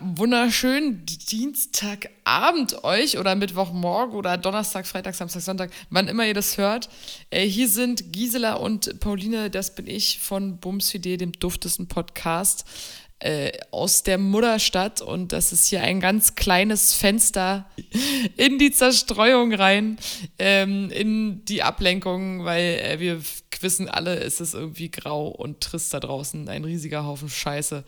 wunderschönen Dienstagabend euch oder Mittwochmorgen oder Donnerstag, Freitag, Samstag, Sonntag, wann immer ihr das hört. Äh, hier sind Gisela und Pauline, das bin ich von Bumsfidee, dem duftesten Podcast äh, aus der Mutterstadt und das ist hier ein ganz kleines Fenster in die Zerstreuung rein, ähm, in die Ablenkung, weil äh, wir wissen alle, es ist irgendwie grau und trist da draußen, ein riesiger Haufen Scheiße.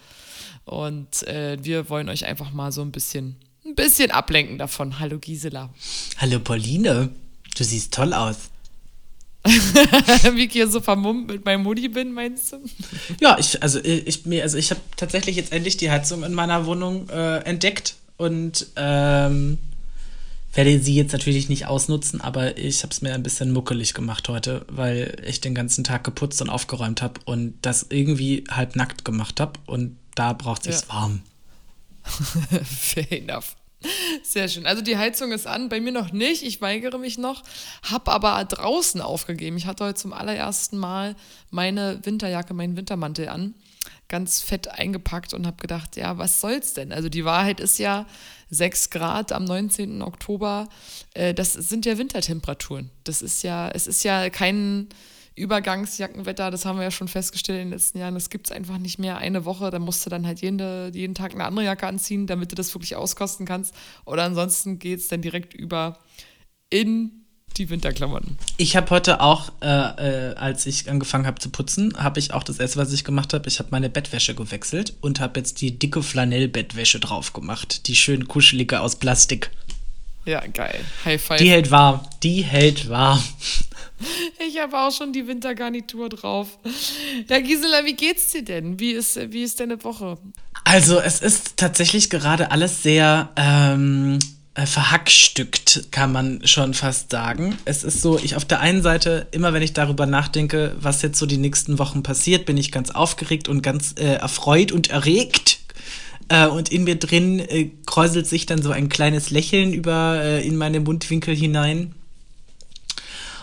Und äh, wir wollen euch einfach mal so ein bisschen, ein bisschen ablenken davon. Hallo Gisela. Hallo Pauline, du siehst toll aus. Wie ich hier so vermummt mit meinem Mutti bin, meinst du? Ja, ich, also ich, mir, also ich habe tatsächlich jetzt endlich die Heizung in meiner Wohnung äh, entdeckt und ähm, werde sie jetzt natürlich nicht ausnutzen, aber ich habe es mir ein bisschen muckelig gemacht heute, weil ich den ganzen Tag geputzt und aufgeräumt habe und das irgendwie halb nackt gemacht habe und da braucht es ja. warm. Fair enough. Sehr schön. Also die Heizung ist an, bei mir noch nicht. Ich weigere mich noch, habe aber draußen aufgegeben. Ich hatte heute zum allerersten Mal meine Winterjacke, meinen Wintermantel an, ganz fett eingepackt und habe gedacht, ja, was soll's denn? Also die Wahrheit ist ja 6 Grad am 19. Oktober. Äh, das sind ja Wintertemperaturen. Das ist ja, es ist ja kein Übergangsjackenwetter, das haben wir ja schon festgestellt in den letzten Jahren, das gibt es einfach nicht mehr. Eine Woche, da musst du dann halt jeden, jeden Tag eine andere Jacke anziehen, damit du das wirklich auskosten kannst. Oder ansonsten geht es dann direkt über in die Winterklamotten. Ich habe heute auch, äh, äh, als ich angefangen habe zu putzen, habe ich auch das erste, was ich gemacht habe, ich habe meine Bettwäsche gewechselt und habe jetzt die dicke Flanellbettwäsche drauf gemacht. Die schön kuschelige aus Plastik. Ja, geil. High five. Die hält warm. Die hält warm. Ich habe auch schon die Wintergarnitur drauf. Ja, Gisela, wie geht's dir denn? Wie ist, wie ist deine Woche? Also, es ist tatsächlich gerade alles sehr ähm, äh, verhackstückt, kann man schon fast sagen. Es ist so, ich auf der einen Seite, immer wenn ich darüber nachdenke, was jetzt so die nächsten Wochen passiert, bin ich ganz aufgeregt und ganz äh, erfreut und erregt. Äh, und in mir drin äh, kräuselt sich dann so ein kleines Lächeln über äh, in meine Mundwinkel hinein.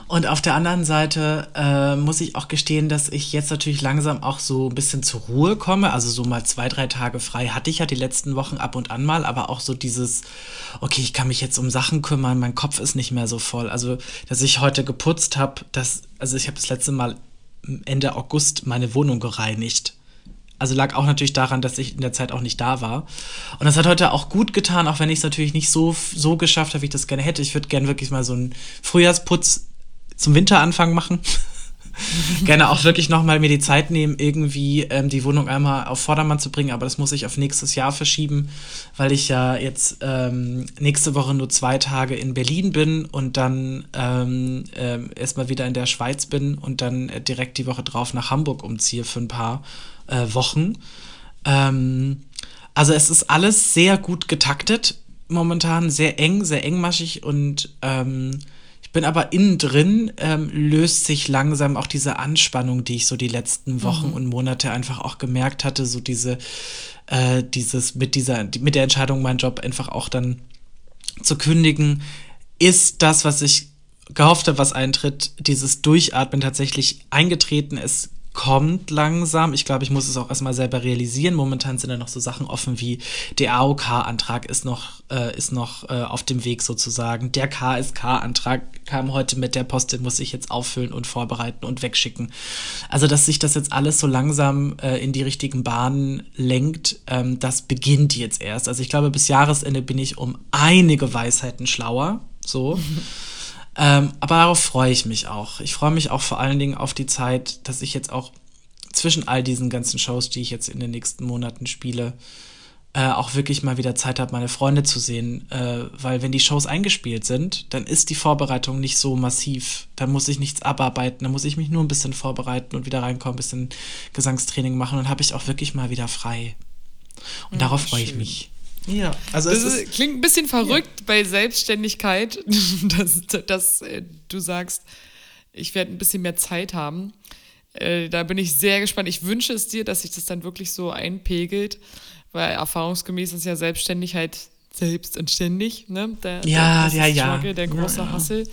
Und auf der anderen Seite äh, muss ich auch gestehen, dass ich jetzt natürlich langsam auch so ein bisschen zur Ruhe komme. Also so mal zwei, drei Tage frei hatte ich ja die letzten Wochen ab und an mal, aber auch so dieses, okay, ich kann mich jetzt um Sachen kümmern, mein Kopf ist nicht mehr so voll. Also, dass ich heute geputzt habe, das, also ich habe das letzte Mal Ende August meine Wohnung gereinigt. Also lag auch natürlich daran, dass ich in der Zeit auch nicht da war. Und das hat heute auch gut getan, auch wenn ich es natürlich nicht so, so geschafft habe, wie ich das gerne hätte. Ich würde gerne wirklich mal so einen Frühjahrsputz zum Winteranfang machen. gerne auch wirklich nochmal mir die Zeit nehmen, irgendwie ähm, die Wohnung einmal auf Vordermann zu bringen, aber das muss ich auf nächstes Jahr verschieben, weil ich ja jetzt ähm, nächste Woche nur zwei Tage in Berlin bin und dann ähm, äh, erstmal wieder in der Schweiz bin und dann äh, direkt die Woche drauf nach Hamburg umziehe für ein paar äh, Wochen. Ähm, also es ist alles sehr gut getaktet momentan, sehr eng, sehr engmaschig und ähm, ich bin aber innen drin, ähm, löst sich langsam auch diese Anspannung, die ich so die letzten Wochen mhm. und Monate einfach auch gemerkt hatte, so diese, äh, dieses mit dieser, mit der Entscheidung, meinen Job einfach auch dann zu kündigen, ist das, was ich gehofft habe, was eintritt, dieses Durchatmen tatsächlich eingetreten. Es kommt langsam. Ich glaube, ich muss es auch erstmal selber realisieren. Momentan sind da noch so Sachen offen wie der AOK-Antrag ist noch, äh, ist noch äh, auf dem Weg sozusagen. Der KSK-Antrag kam heute mit der Post, den muss ich jetzt auffüllen und vorbereiten und wegschicken. Also, dass sich das jetzt alles so langsam äh, in die richtigen Bahnen lenkt, ähm, das beginnt jetzt erst. Also, ich glaube, bis Jahresende bin ich um einige Weisheiten schlauer. So. Ähm, aber darauf freue ich mich auch. Ich freue mich auch vor allen Dingen auf die Zeit, dass ich jetzt auch zwischen all diesen ganzen Shows, die ich jetzt in den nächsten Monaten spiele, äh, auch wirklich mal wieder Zeit habe, meine Freunde zu sehen. Äh, weil wenn die Shows eingespielt sind, dann ist die Vorbereitung nicht so massiv. Dann muss ich nichts abarbeiten, dann muss ich mich nur ein bisschen vorbereiten und wieder reinkommen, ein bisschen Gesangstraining machen und habe ich auch wirklich mal wieder frei. Und ja, darauf freue ich mich. Ja, also das ist, klingt ein bisschen verrückt ja. bei Selbstständigkeit, dass, dass äh, du sagst, ich werde ein bisschen mehr Zeit haben. Äh, da bin ich sehr gespannt. Ich wünsche es dir, dass sich das dann wirklich so einpegelt, weil erfahrungsgemäß ist ja Selbstständigkeit selbst und ständig, ne? Der, ja, der ja, Struggle, ja. Der große ja, ja. Hassel.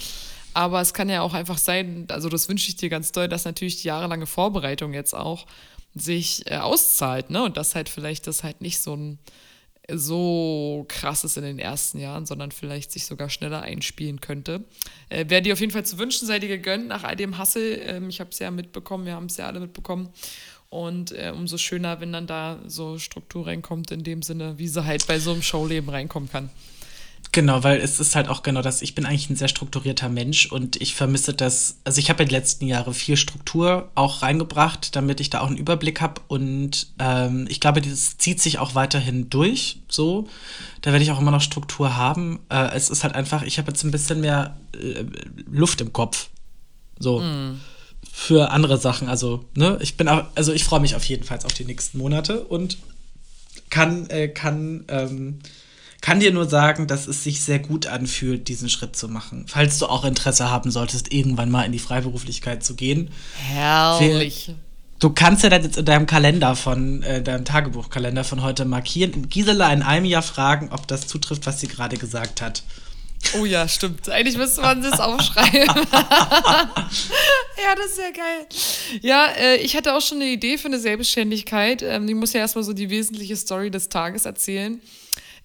Aber es kann ja auch einfach sein, also das wünsche ich dir ganz doll, dass natürlich die jahrelange Vorbereitung jetzt auch sich äh, auszahlt, ne? Und dass halt vielleicht das halt nicht so ein so krass ist in den ersten Jahren, sondern vielleicht sich sogar schneller einspielen könnte. Äh, Wäre dir auf jeden Fall zu wünschen, sei dir gegönnt nach all dem Hassel. Ähm, ich habe es ja mitbekommen, wir haben es ja alle mitbekommen. Und äh, umso schöner, wenn dann da so Struktur reinkommt, in dem Sinne, wie sie halt bei so einem Showleben reinkommen kann. Genau, weil es ist halt auch genau das. Ich bin eigentlich ein sehr strukturierter Mensch und ich vermisse das. Also ich habe in den letzten Jahren viel Struktur auch reingebracht, damit ich da auch einen Überblick habe. Und ähm, ich glaube, das zieht sich auch weiterhin durch. So, da werde ich auch immer noch Struktur haben. Äh, es ist halt einfach, ich habe jetzt ein bisschen mehr äh, Luft im Kopf. So. Mm. Für andere Sachen. Also, ne, ich bin auch, also ich freue mich auf jeden Fall auf die nächsten Monate und kann, äh, kann, ähm, kann dir nur sagen, dass es sich sehr gut anfühlt, diesen Schritt zu machen. Falls du auch Interesse haben solltest, irgendwann mal in die Freiberuflichkeit zu gehen. Herrlich. Du kannst ja das jetzt in deinem Kalender von, äh, deinem Tagebuchkalender von heute markieren. Gisela in einem Jahr fragen, ob das zutrifft, was sie gerade gesagt hat. Oh ja, stimmt. Eigentlich müsste man das aufschreiben. ja, das ist ja geil. Ja, äh, ich hatte auch schon eine Idee für eine Selbstständigkeit. Ähm, ich muss ja erstmal so die wesentliche Story des Tages erzählen.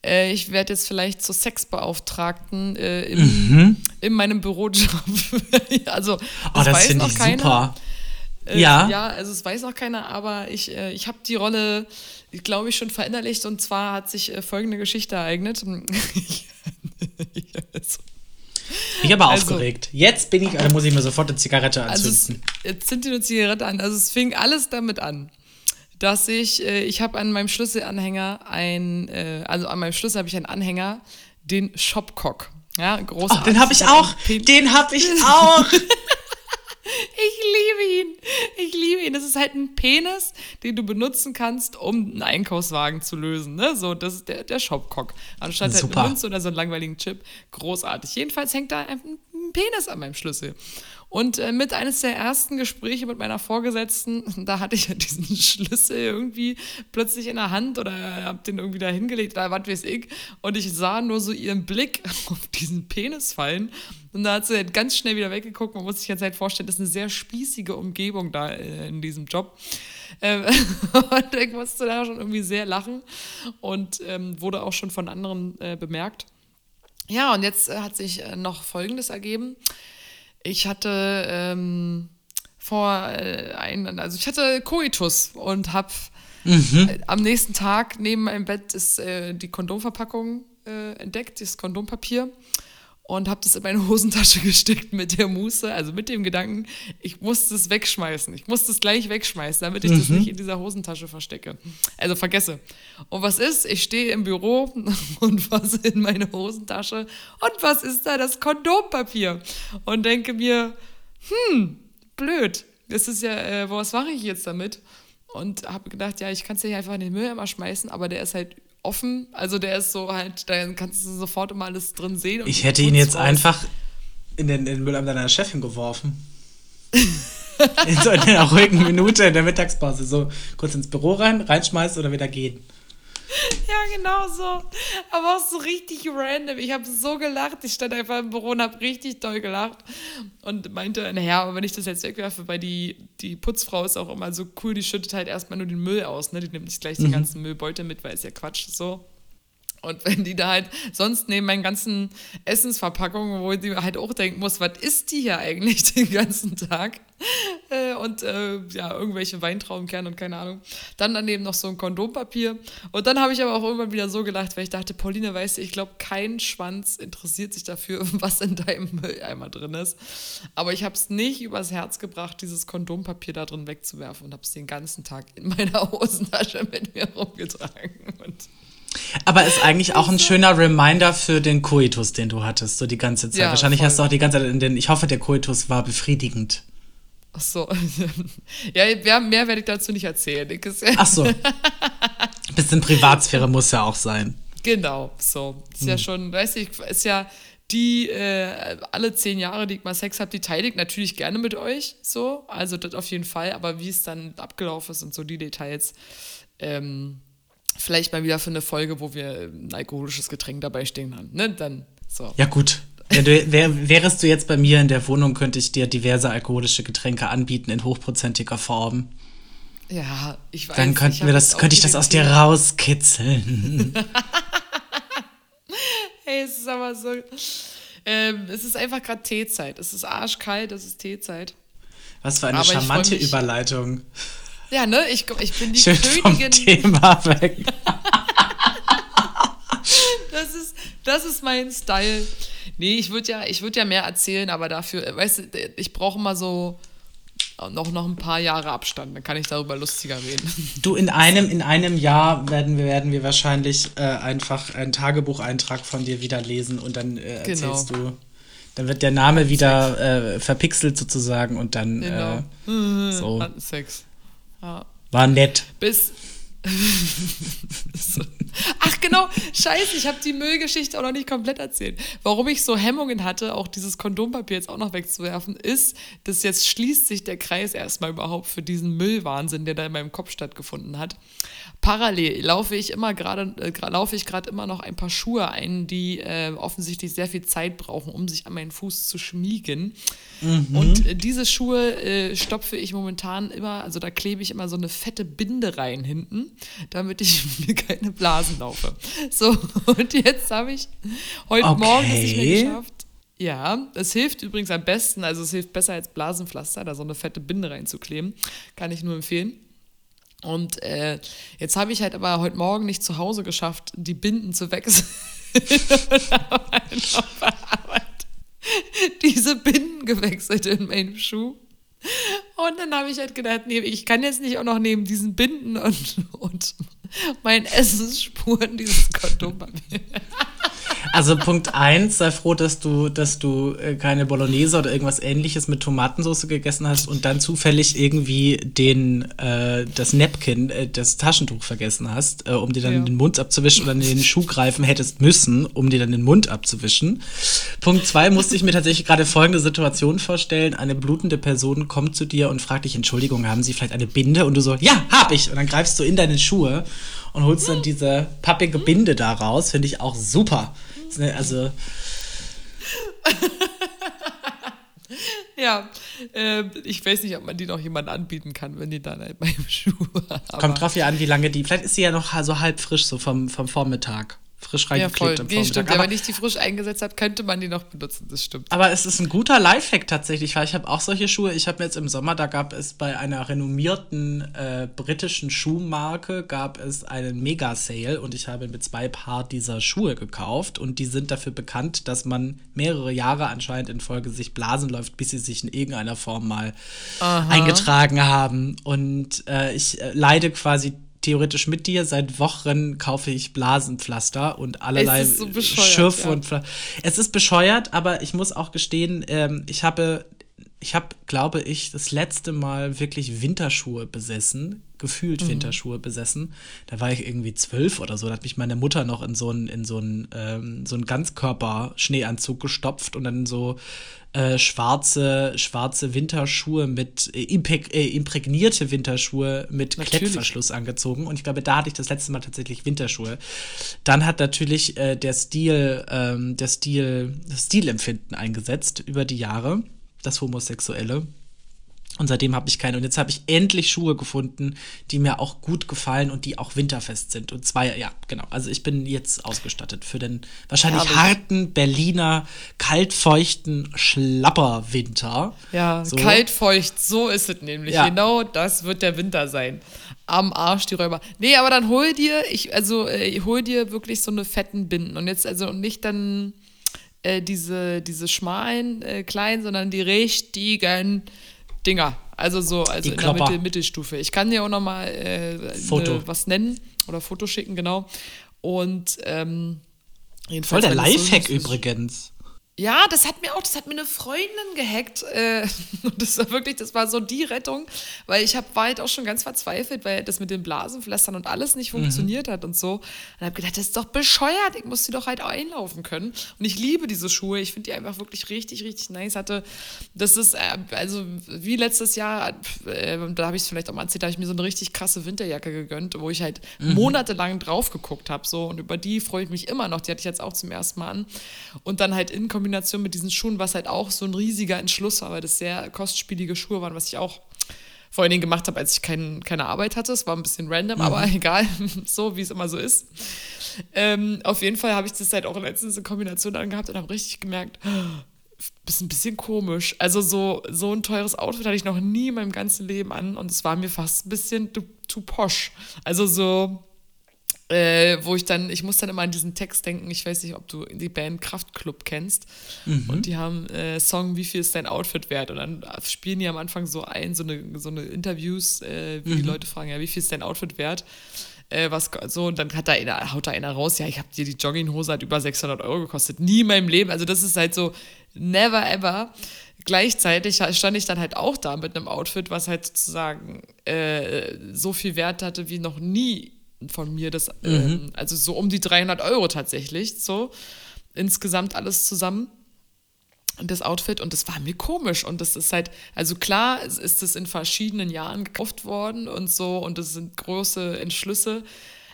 Äh, ich werde jetzt vielleicht zur Sexbeauftragten äh, im, mhm. in meinem Bürojob. also, das, oh, das weiß noch keiner. Super. Äh, ja. Ja, also es weiß noch keiner, aber ich, äh, ich habe die Rolle, glaube ich, schon verinnerlicht und zwar hat sich äh, folgende Geschichte ereignet. Ich bin aber also, aufgeregt. Jetzt bin ich, also muss ich mir sofort eine Zigarette anzünden. Also es, jetzt sind die eine Zigarette an. Also es fing alles damit an dass ich, äh, ich habe an meinem Schlüsselanhänger ein, äh, also an meinem Schlüssel habe ich einen Anhänger, den Shopcock. Ja, großartig. Oh, den habe ich auch. Den habe ich auch. Ich liebe ihn. Ich liebe ihn. Das ist halt ein Penis, den du benutzen kannst, um einen Einkaufswagen zu lösen. Ne? So, das ist der, der Shopcock. Anstatt halt eine Münze oder so einen langweiligen Chip. Großartig. Jedenfalls hängt da ein Penis an meinem Schlüssel. Und äh, mit eines der ersten Gespräche mit meiner Vorgesetzten, da hatte ich ja diesen Schlüssel irgendwie plötzlich in der Hand oder hab den irgendwie da hingelegt, da was weiß ich. Und ich sah nur so ihren Blick auf diesen Penis fallen. Und da hat sie halt ganz schnell wieder weggeguckt. Man muss sich jetzt halt vorstellen, das ist eine sehr spießige Umgebung da äh, in diesem Job. Ähm, und ich musste da schon irgendwie sehr lachen und ähm, wurde auch schon von anderen äh, bemerkt. Ja, und jetzt äh, hat sich noch Folgendes ergeben. Ich hatte ähm, vor äh, ein, also ich hatte Koitus und habe mhm. äh, am nächsten Tag neben meinem Bett ist äh, die Kondomverpackung äh, entdeckt, das Kondompapier und habe das in meine Hosentasche gesteckt mit der Muße, also mit dem Gedanken, ich muss das wegschmeißen. Ich muss das gleich wegschmeißen, damit ich mhm. das nicht in dieser Hosentasche verstecke. Also vergesse. Und was ist? Ich stehe im Büro und was in meine Hosentasche und was ist da? Das Kondompapier. Und denke mir, hm, blöd. Das ist ja, äh, was mache ich jetzt damit? Und habe gedacht, ja, ich kann es ja einfach in den Müll immer schmeißen, aber der ist halt offen. Also der ist so halt, da kannst du sofort immer alles drin sehen. ich hätte ihn jetzt raus. einfach in den, in den Müll deiner Chefin geworfen. in so einer ruhigen Minute in der Mittagspause. So kurz ins Büro rein, reinschmeißen oder wieder gehen. Ja, genau so. Aber auch so richtig random. Ich habe so gelacht. Ich stand einfach im Büro und habe richtig doll gelacht. Und meinte, naja, aber wenn ich das jetzt wegwerfe, weil die, die Putzfrau ist auch immer so cool, die schüttet halt erstmal nur den Müll aus. Ne? Die nimmt nicht gleich mhm. den ganzen Müllbeutel mit, weil es ja Quatsch so. Und wenn die da halt sonst neben meinen ganzen Essensverpackungen, wo die halt auch denken muss, was isst die hier eigentlich den ganzen Tag? Äh, und äh, ja, irgendwelche Weintraubenkerne und keine Ahnung. Dann daneben noch so ein Kondompapier. Und dann habe ich aber auch irgendwann wieder so gelacht, weil ich dachte, Pauline, weißt du, ich glaube, kein Schwanz interessiert sich dafür, was in deinem Mülleimer drin ist. Aber ich habe es nicht übers Herz gebracht, dieses Kondompapier da drin wegzuwerfen und habe es den ganzen Tag in meiner Hosentasche mit mir rumgetragen. Und aber ist eigentlich auch ein schöner Reminder für den Koitus, den du hattest, so die ganze Zeit. Ja, Wahrscheinlich voll. hast du auch die ganze Zeit in den, ich hoffe, der Koitus war befriedigend. Ach so. ja, mehr werde ich dazu nicht erzählen. Ach so. Bisschen Privatsphäre muss ja auch sein. Genau, so. Ist hm. ja schon, weiß ich, ist ja die, äh, alle zehn Jahre, die ich mal Sex habe, die teile ich natürlich gerne mit euch, so. Also das auf jeden Fall, aber wie es dann abgelaufen ist und so die Details, ähm, vielleicht mal wieder für eine Folge, wo wir ein alkoholisches Getränk dabei stehen haben. Ne? Dann so. Ja, gut. Du, wär, wärest du jetzt bei mir in der Wohnung, könnte ich dir diverse alkoholische Getränke anbieten in hochprozentiger Form. Ja, ich weiß. Dann könnten wir das, könnte ich das aus dir rauskitzeln. hey, es ist aber so. Ähm, es ist einfach gerade Teezeit. Es ist arschkalt, es ist Teezeit. Was für eine aber charmante Überleitung. Ja, ne? Ich, ich bin die Schön Königin. Vom Thema weg. das, ist, das ist mein Style. Nee, ich würde ja, würd ja mehr erzählen, aber dafür, weißt du, ich brauche immer so noch, noch ein paar Jahre Abstand, dann kann ich darüber lustiger reden. Du, in einem, in einem Jahr werden wir, werden wir wahrscheinlich äh, einfach einen Tagebucheintrag von dir wieder lesen und dann äh, erzählst genau. du. Dann wird der Name wieder äh, verpixelt sozusagen und dann genau. äh, so. Sex. Ja. War nett. Bis, Ach genau, scheiße, ich habe die Müllgeschichte auch noch nicht komplett erzählt. Warum ich so Hemmungen hatte, auch dieses Kondompapier jetzt auch noch wegzuwerfen, ist, dass jetzt schließt sich der Kreis erstmal überhaupt für diesen Müllwahnsinn, der da in meinem Kopf stattgefunden hat. Parallel laufe ich immer gerade, äh, laufe ich gerade immer noch ein paar Schuhe ein, die äh, offensichtlich sehr viel Zeit brauchen, um sich an meinen Fuß zu schmiegen. Mhm. Und äh, diese Schuhe äh, stopfe ich momentan immer, also da klebe ich immer so eine fette Binde rein hinten, damit ich mir keine Blasen laufe. So, und jetzt habe ich heute okay. Morgen es nicht mehr geschafft. Ja, es hilft übrigens am besten, also es hilft besser als Blasenpflaster, da so eine fette Binde reinzukleben. Kann ich nur empfehlen. Und äh, jetzt habe ich halt aber heute Morgen nicht zu Hause geschafft, die Binden zu wechseln. diese Binden gewechselt in meinem Schuh. Und dann habe ich halt gedacht, nee, ich kann jetzt nicht auch noch neben diesen Binden und, und meinen Essensspuren dieses Kondompapier. Also Punkt 1, sei froh, dass du, dass du äh, keine Bolognese oder irgendwas ähnliches mit Tomatensauce gegessen hast und dann zufällig irgendwie den, äh, das Napkin, äh, das Taschentuch vergessen hast, äh, um dir dann ja. den Mund abzuwischen oder in den Schuh greifen hättest müssen, um dir dann den Mund abzuwischen. Punkt 2 musste ich mir tatsächlich gerade folgende Situation vorstellen. Eine blutende Person kommt zu dir und fragt dich, Entschuldigung, haben Sie vielleicht eine Binde? Und du so, ja, hab ich. Und dann greifst du in deine Schuhe und holst dann diese pappige Binde da raus. Finde ich auch super. Also. ja, äh, ich weiß nicht, ob man die noch jemand anbieten kann, wenn die dann halt beim Schuh. Kommt drauf ja an, wie lange die. Vielleicht ist sie ja noch so halb frisch, so vom, vom Vormittag frisch reingeklebt ja, voll. Nee, stimmt. Aber wenn ich die frisch eingesetzt habe, könnte man die noch benutzen, das stimmt. Aber es ist ein guter Lifehack tatsächlich, weil ich habe auch solche Schuhe. Ich habe jetzt im Sommer, da gab es bei einer renommierten äh, britischen Schuhmarke, gab es einen Mega-Sale und ich habe mir zwei Paar dieser Schuhe gekauft und die sind dafür bekannt, dass man mehrere Jahre anscheinend in Folge sich blasen läuft, bis sie sich in irgendeiner Form mal Aha. eingetragen haben. Und äh, ich äh, leide quasi theoretisch mit dir. Seit Wochen kaufe ich Blasenpflaster und allerlei so Schürfe ja. und Pflaster. Es ist bescheuert, aber ich muss auch gestehen, ähm, ich habe, ich habe, glaube ich, das letzte Mal wirklich Winterschuhe besessen, gefühlt mhm. Winterschuhe besessen. Da war ich irgendwie zwölf oder so. Da hat mich meine Mutter noch in so einen, in so einen, ähm, so einen Ganzkörper-Schneeanzug gestopft und dann so äh, schwarze, schwarze Winterschuhe mit äh, äh, imprägnierte Winterschuhe mit natürlich. Klettverschluss angezogen. Und ich glaube, da hatte ich das letzte Mal tatsächlich Winterschuhe. Dann hat natürlich äh, der Stil, ähm, der Stil, das Stilempfinden eingesetzt über die Jahre, das Homosexuelle. Und seitdem habe ich keine. Und jetzt habe ich endlich Schuhe gefunden, die mir auch gut gefallen und die auch winterfest sind. Und zwei, ja, genau. Also ich bin jetzt ausgestattet für den wahrscheinlich Herrlich. harten Berliner, kaltfeuchten Schlapperwinter. Ja, so. kaltfeucht, so ist es nämlich. Ja. Genau das wird der Winter sein. Am Arsch die Räuber. Nee, aber dann hol dir, ich, also äh, hol dir wirklich so eine fetten Binden. Und jetzt, also nicht dann äh, diese, diese schmalen, äh, kleinen, sondern die richtigen Dinger. Also so, also in der Mittel, Mittelstufe. Ich kann dir auch noch mal äh, ne, was nennen oder Foto schicken, genau. Und ähm, Voll der Lifehack so übrigens. Ja, das hat mir auch, das hat mir eine Freundin gehackt. Äh, das war wirklich, das war so die Rettung, weil ich hab, war halt auch schon ganz verzweifelt, weil das mit den Blasenflästern und alles nicht mhm. funktioniert mhm. hat und so. Und habe gedacht, das ist doch bescheuert, ich muss die doch halt einlaufen können. Und ich liebe diese Schuhe, ich finde die einfach wirklich richtig, richtig nice. Hatte, das ist, äh, also wie letztes Jahr, äh, da habe ich es vielleicht auch mal erzählt, da habe ich mir so eine richtig krasse Winterjacke gegönnt, wo ich halt mhm. monatelang drauf geguckt habe. So, und über die freue ich mich immer noch. Die hatte ich jetzt auch zum ersten Mal an. Und dann halt in Kombination mit diesen Schuhen, was halt auch so ein riesiger Entschluss war, weil das sehr kostspielige Schuhe waren, was ich auch vor allen Dingen gemacht habe, als ich kein, keine Arbeit hatte. Es war ein bisschen random, mhm. aber egal, so wie es immer so ist. Ähm, auf jeden Fall habe ich das halt auch letztens in Kombination angehabt und habe richtig gemerkt, ist ein bisschen komisch. Also so, so ein teures Outfit hatte ich noch nie in meinem ganzen Leben an und es war mir fast ein bisschen too, too posh. Also so, äh, wo ich dann, ich muss dann immer an diesen Text denken, ich weiß nicht, ob du die Band Kraftklub kennst mhm. und die haben äh, Song Wie viel ist dein Outfit wert und dann spielen die am Anfang so ein, so eine, so eine Interviews, äh, wie mhm. die Leute fragen, ja, wie viel ist dein Outfit wert? Äh, was so, und dann hat da einer, haut da einer raus, ja, ich habe dir die Jogginghose hat über 600 Euro gekostet. Nie in meinem Leben. Also, das ist halt so, never ever. Gleichzeitig stand ich dann halt auch da mit einem Outfit, was halt sozusagen äh, so viel Wert hatte wie noch nie von mir. Das, mhm. ähm, also so um die 300 Euro tatsächlich, so insgesamt alles zusammen das Outfit und das war mir komisch und das ist halt, also klar ist es in verschiedenen Jahren gekauft worden und so und das sind große Entschlüsse,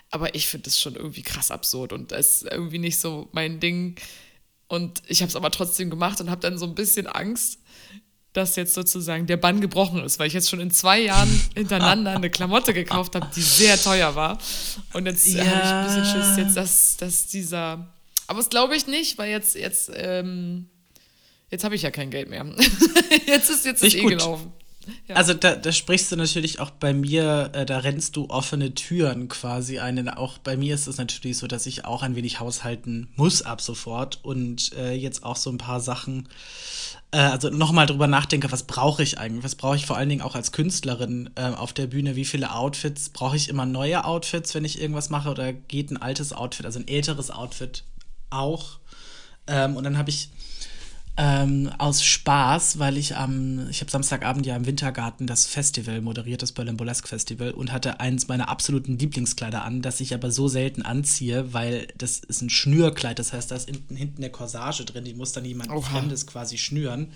aber ich finde das schon irgendwie krass absurd und das ist irgendwie nicht so mein Ding und ich habe es aber trotzdem gemacht und habe dann so ein bisschen Angst, dass jetzt sozusagen der Bann gebrochen ist, weil ich jetzt schon in zwei Jahren hintereinander eine Klamotte gekauft habe, die sehr teuer war und jetzt ja. habe ich ein bisschen Schiss jetzt, dass, dass dieser, aber das glaube ich nicht, weil jetzt, jetzt, ähm, Jetzt habe ich ja kein Geld mehr. jetzt ist jetzt ist eh gelaufen. Ja. Also da, da, sprichst du natürlich auch bei mir, äh, da rennst du offene Türen quasi ein. Auch bei mir ist es natürlich so, dass ich auch ein wenig haushalten muss ab sofort und äh, jetzt auch so ein paar Sachen, äh, also nochmal drüber nachdenke, was brauche ich eigentlich? Was brauche ich vor allen Dingen auch als Künstlerin äh, auf der Bühne? Wie viele Outfits? Brauche ich immer neue Outfits, wenn ich irgendwas mache oder geht ein altes Outfit, also ein älteres Outfit auch? Ähm, und dann habe ich ähm, aus Spaß, weil ich am, ich habe Samstagabend ja im Wintergarten das Festival moderiert, das Berlin Burlesque Festival und hatte eins meiner absoluten Lieblingskleider an, das ich aber so selten anziehe, weil das ist ein Schnürkleid, das heißt, da ist hinten, hinten eine Corsage drin, die muss dann jemand Oha. Fremdes quasi schnüren.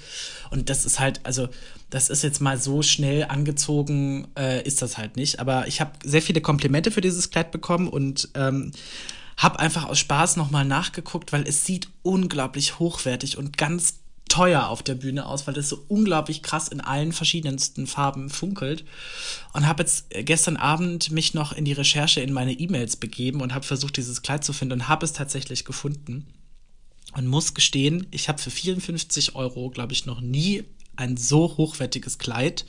Und das ist halt, also das ist jetzt mal so schnell angezogen, äh, ist das halt nicht, aber ich habe sehr viele Komplimente für dieses Kleid bekommen und ähm, habe einfach aus Spaß nochmal nachgeguckt, weil es sieht unglaublich hochwertig und ganz teuer auf der Bühne aus, weil das so unglaublich krass in allen verschiedensten Farben funkelt. Und habe jetzt gestern Abend mich noch in die Recherche in meine E-Mails begeben und habe versucht, dieses Kleid zu finden und habe es tatsächlich gefunden. Und muss gestehen, ich habe für 54 Euro, glaube ich, noch nie ein so hochwertiges Kleid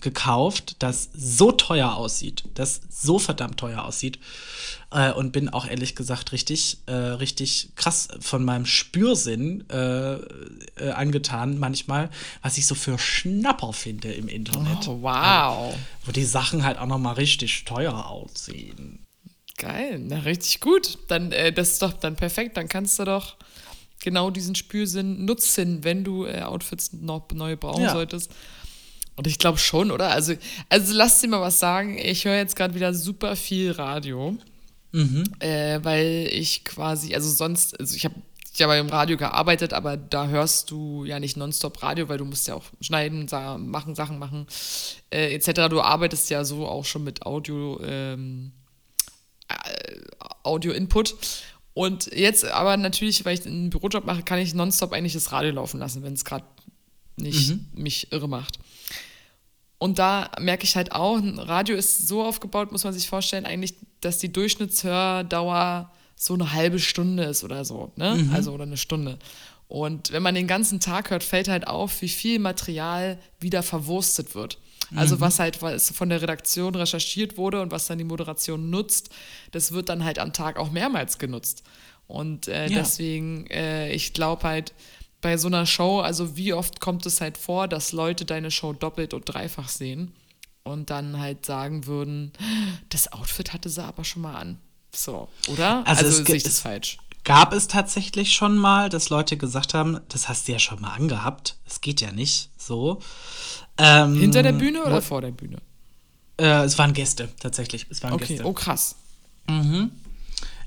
gekauft, das so teuer aussieht, das so verdammt teuer aussieht. Äh, und bin auch ehrlich gesagt richtig, äh, richtig krass von meinem Spürsinn äh, äh angetan manchmal, was ich so für Schnapper finde im Internet. Oh, wow. wo die Sachen halt auch noch mal richtig teuer aussehen. Geil, na richtig gut. Dann äh, das ist doch dann perfekt. Dann kannst du doch genau diesen Spürsinn nutzen, wenn du äh, Outfits noch neu brauchen ja. solltest. Und ich glaube schon, oder? Also, also lass dir mal was sagen. Ich höre jetzt gerade wieder super viel Radio. Mhm. Äh, weil ich quasi, also sonst, also ich habe ja beim Radio gearbeitet, aber da hörst du ja nicht nonstop Radio, weil du musst ja auch schneiden, machen, Sachen machen, äh, etc. Du arbeitest ja so auch schon mit Audio, ähm, äh, Audio-Input. Und jetzt aber natürlich, weil ich einen Bürojob mache, kann ich nonstop eigentlich das Radio laufen lassen, wenn es gerade nicht mhm. mich irre macht. Und da merke ich halt auch, ein Radio ist so aufgebaut, muss man sich vorstellen, eigentlich, dass die Durchschnittshördauer so eine halbe Stunde ist oder so, ne? Mhm. Also oder eine Stunde. Und wenn man den ganzen Tag hört, fällt halt auf, wie viel Material wieder verwurstet wird. Also mhm. was halt was von der Redaktion recherchiert wurde und was dann die Moderation nutzt, das wird dann halt am Tag auch mehrmals genutzt. Und äh, ja. deswegen, äh, ich glaube halt, bei so einer Show, also wie oft kommt es halt vor, dass Leute deine Show doppelt und dreifach sehen und dann halt sagen würden, das Outfit hatte sie aber schon mal an. So, oder? Also, also sehe ich das falsch. Gab es tatsächlich schon mal, dass Leute gesagt haben, das hast du ja schon mal angehabt. Es geht ja nicht so. Ähm, Hinter der Bühne oder vor der Bühne? Äh, es waren Gäste, tatsächlich. Es waren okay. Gäste. Oh, krass. Mhm.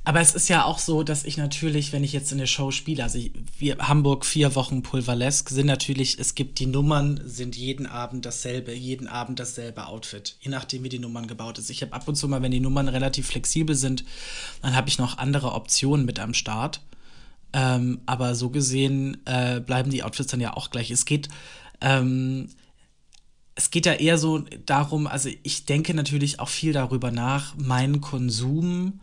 Aber es ist ja auch so, dass ich natürlich, wenn ich jetzt in der Show spiele, also ich, wir Hamburg vier Wochen Pulverlesque sind natürlich, es gibt die Nummern, sind jeden Abend dasselbe, jeden Abend dasselbe Outfit, je nachdem wie die Nummern gebaut ist. Ich habe ab und zu mal, wenn die Nummern relativ flexibel sind, dann habe ich noch andere Optionen mit am Start. Ähm, aber so gesehen äh, bleiben die Outfits dann ja auch gleich. Es geht ähm, es geht ja eher so darum, also ich denke natürlich auch viel darüber nach, meinen Konsum,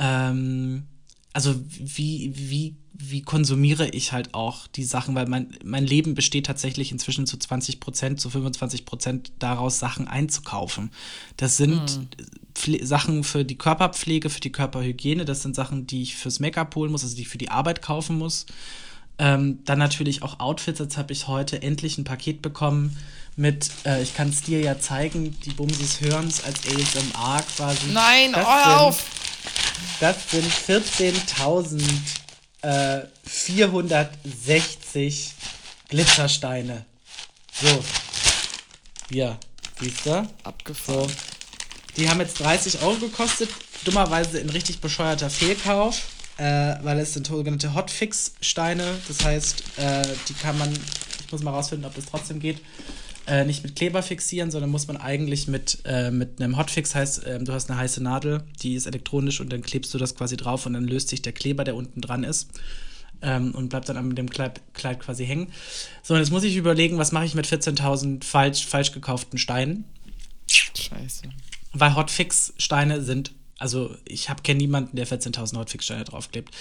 ähm, also wie, wie, wie konsumiere ich halt auch die Sachen, weil mein, mein Leben besteht tatsächlich inzwischen zu 20 Prozent, zu 25 Prozent daraus, Sachen einzukaufen. Das sind mhm. Sachen für die Körperpflege, für die Körperhygiene, das sind Sachen, die ich fürs Make-up holen muss, also die ich für die Arbeit kaufen muss. Ähm, dann natürlich auch Outfits. Jetzt habe ich heute endlich ein Paket bekommen mit, äh, ich kann es dir ja zeigen, die Bumsis Hörens als ASMR quasi. Nein, das oh, auf! Das sind 14.460 äh, Glitzersteine. So. Hier, siehst du? Abgefahren. So. Die haben jetzt 30 Euro gekostet. Dummerweise ein richtig bescheuerter Fehlkauf, äh, weil es sind sogenannte Hotfix-Steine. Das heißt, äh, die kann man, ich muss mal rausfinden, ob das trotzdem geht äh, nicht mit Kleber fixieren, sondern muss man eigentlich mit, äh, mit einem Hotfix, heißt, äh, du hast eine heiße Nadel, die ist elektronisch und dann klebst du das quasi drauf und dann löst sich der Kleber, der unten dran ist. Ähm, und bleibt dann mit dem Kleid, Kleid quasi hängen. So, und jetzt muss ich überlegen, was mache ich mit 14.000 falsch, falsch gekauften Steinen. Scheiße. Weil Hotfix-Steine sind also ich habe kenne niemanden, der 14.000 Hotfix-Steine draufklebt.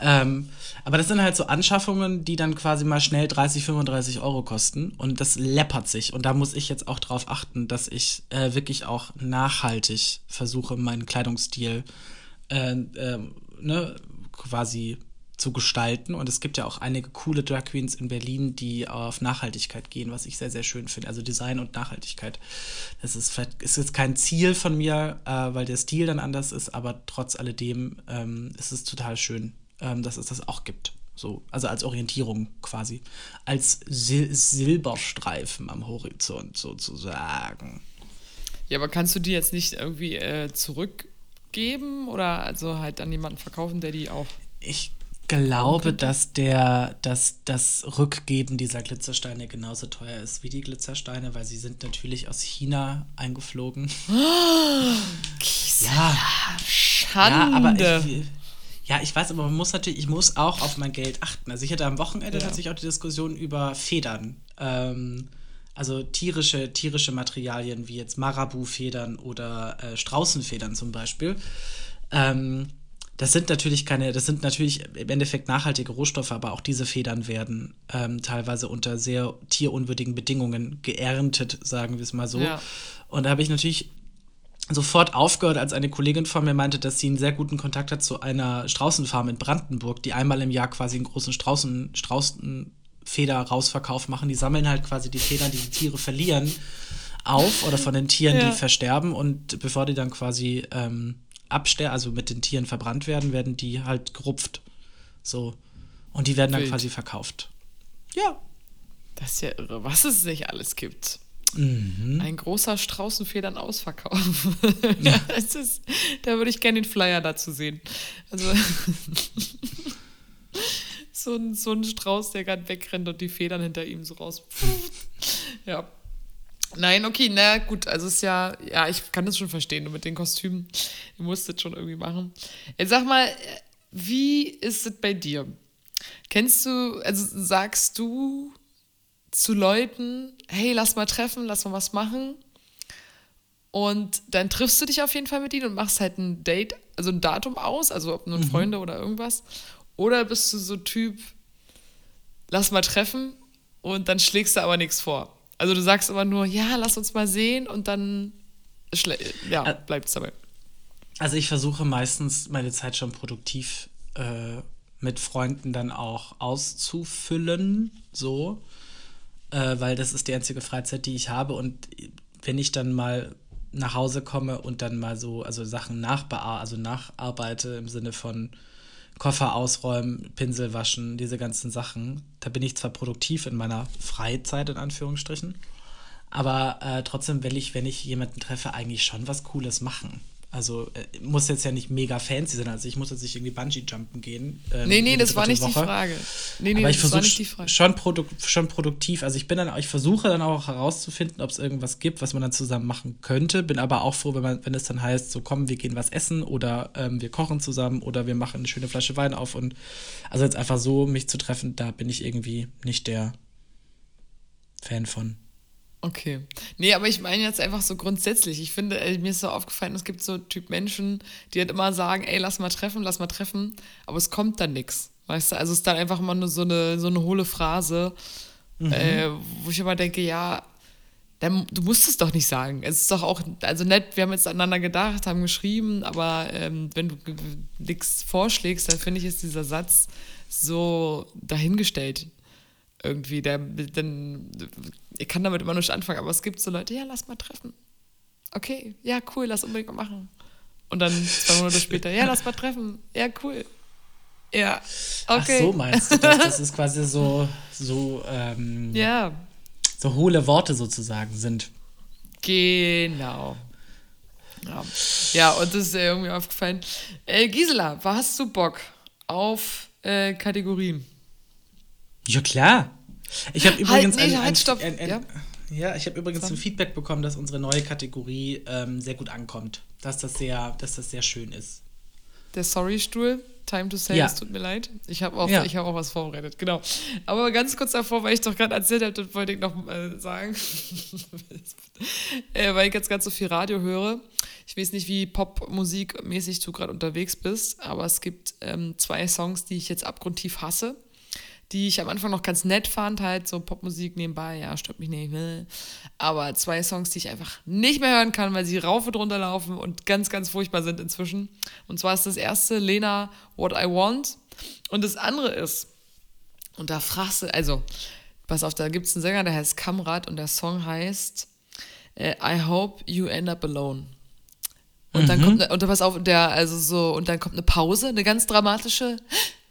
Ähm, aber das sind halt so Anschaffungen, die dann quasi mal schnell 30, 35 Euro kosten und das läppert sich. Und da muss ich jetzt auch drauf achten, dass ich äh, wirklich auch nachhaltig versuche, meinen Kleidungsstil äh, äh, ne, quasi zu gestalten. Und es gibt ja auch einige coole Drag Queens in Berlin, die auf Nachhaltigkeit gehen, was ich sehr, sehr schön finde. Also Design und Nachhaltigkeit. Das ist vielleicht, ist jetzt kein Ziel von mir, äh, weil der Stil dann anders ist, aber trotz alledem ähm, ist es total schön, ähm, dass es das auch gibt. So, also als Orientierung quasi. Als Sil Silberstreifen am Horizont sozusagen. Ja, aber kannst du die jetzt nicht irgendwie äh, zurückgeben oder also halt an jemanden verkaufen, der die auch. Ich glaube, dass der, dass das Rückgeben dieser Glitzersteine genauso teuer ist wie die Glitzersteine, weil sie sind natürlich aus China eingeflogen. Oh, ja, Schande. Ja, aber ich, ja, ich weiß, aber man muss natürlich, ich muss auch auf mein Geld achten. Also ich hatte am Wochenende ja. tatsächlich auch die Diskussion über Federn. Ähm, also tierische, tierische Materialien wie jetzt Marabu-Federn oder äh, Straußenfedern zum Beispiel. Ähm, das sind natürlich keine, das sind natürlich im Endeffekt nachhaltige Rohstoffe, aber auch diese Federn werden ähm, teilweise unter sehr tierunwürdigen Bedingungen geerntet, sagen wir es mal so. Ja. Und da habe ich natürlich sofort aufgehört, als eine Kollegin von mir meinte, dass sie einen sehr guten Kontakt hat zu einer Straußenfarm in Brandenburg, die einmal im Jahr quasi einen großen Straußen, Straußenfeder-Rausverkauf machen. Die sammeln halt quasi die Federn, die die Tiere verlieren, auf oder von den Tieren, ja. die versterben und bevor die dann quasi ähm, absterben, also mit den Tieren verbrannt werden, werden die halt gerupft. So. Und die werden dann Wild. quasi verkauft. Ja. Das ist ja irre, was es nicht alles gibt. Mhm. Ein großer Straußenfedern Ausverkauf. ja. ist, da würde ich gerne den Flyer dazu sehen. Also so, ein, so ein Strauß, der gerade wegrennt und die Federn hinter ihm so raus. ja. Nein, okay, na gut, also ist ja, ja, ich kann das schon verstehen, mit den Kostümen, ihr musst das schon irgendwie machen. Jetzt sag mal, wie ist es bei dir? Kennst du, also sagst du zu Leuten, hey, lass mal treffen, lass mal was machen? Und dann triffst du dich auf jeden Fall mit ihnen und machst halt ein Date, also ein Datum aus, also ob nur mhm. Freunde oder irgendwas. Oder bist du so Typ, lass mal treffen und dann schlägst du aber nichts vor? Also du sagst immer nur, ja, lass uns mal sehen und dann ja, bleibt es dabei. Also ich versuche meistens meine Zeit schon produktiv äh, mit Freunden dann auch auszufüllen, so, äh, weil das ist die einzige Freizeit, die ich habe und wenn ich dann mal nach Hause komme und dann mal so, also Sachen nachbear also nacharbeite im Sinne von Koffer ausräumen, Pinsel waschen, diese ganzen Sachen. Da bin ich zwar produktiv in meiner Freizeit, in Anführungsstrichen, aber äh, trotzdem will ich, wenn ich jemanden treffe, eigentlich schon was Cooles machen. Also äh, muss jetzt ja nicht mega fancy sein. Also ich muss jetzt nicht irgendwie Bungee-Jumpen gehen. Ähm, nee, nee, das war nicht Woche. die Frage. Nee, nee, Aber ich versuche schon, produ schon produktiv. Also ich bin dann, ich versuche dann auch herauszufinden, ob es irgendwas gibt, was man dann zusammen machen könnte. Bin aber auch froh, wenn man, wenn es dann heißt, so komm, wir gehen was essen oder ähm, wir kochen zusammen oder wir machen eine schöne Flasche Wein auf und also jetzt einfach so mich zu treffen, da bin ich irgendwie nicht der Fan von. Okay. Nee, aber ich meine jetzt einfach so grundsätzlich. Ich finde, ey, mir ist so aufgefallen, es gibt so Typ Menschen, die halt immer sagen, ey, lass mal treffen, lass mal treffen, aber es kommt dann nichts. Weißt du, also es ist dann einfach immer nur so eine, so eine hohle Phrase, mhm. äh, wo ich immer denke, ja, dann, du musst es doch nicht sagen. Es ist doch auch, also nett, wir haben jetzt aneinander gedacht, haben geschrieben, aber ähm, wenn du nichts vorschlägst, dann finde ich, ist dieser Satz so dahingestellt irgendwie. Der, dann, ich kann damit immer nicht anfangen, aber es gibt so Leute, ja, lass mal treffen. Okay, ja, cool, lass unbedingt mal machen. Und dann zwei Monate später, ja, lass mal treffen. Ja, cool. Ja, okay. Ach so meinst du das? Das ist quasi so, so, ähm, ja. so hohle Worte sozusagen sind. Genau. Ja, ja und das ist irgendwie aufgefallen. Äh, Gisela, hast du Bock auf äh, Kategorien? Ja, klar. Ich habe halt, übrigens halt, nee, ein, halt, stopp. Ein, ein, ja? ja, ich habe übrigens ein Feedback bekommen, dass unsere neue Kategorie ähm, sehr gut ankommt. Dass das sehr, dass das sehr schön ist. Der Sorry-Stuhl, Time to say, ja. es tut mir leid. Ich habe auch, ja. hab auch was vorbereitet, genau. Aber ganz kurz davor, weil ich doch gerade erzählt habe, das wollte ich noch äh, sagen. äh, weil ich jetzt ganz so viel Radio höre. Ich weiß nicht, wie Popmusik-mäßig du gerade unterwegs bist, aber es gibt ähm, zwei Songs, die ich jetzt abgrundtief hasse die ich am Anfang noch ganz nett fand, halt so Popmusik nebenbei, ja, stört mich nicht. Ne? Aber zwei Songs, die ich einfach nicht mehr hören kann, weil sie rauf und runter laufen und ganz, ganz furchtbar sind inzwischen. Und zwar ist das erste Lena What I Want und das andere ist, und da fragst du, also, pass auf, da gibt es einen Sänger, der heißt Kamrat und der Song heißt äh, I Hope You End Up Alone. Und mhm. dann kommt, ne, und pass auf, der, also so, und dann kommt eine Pause, eine ganz dramatische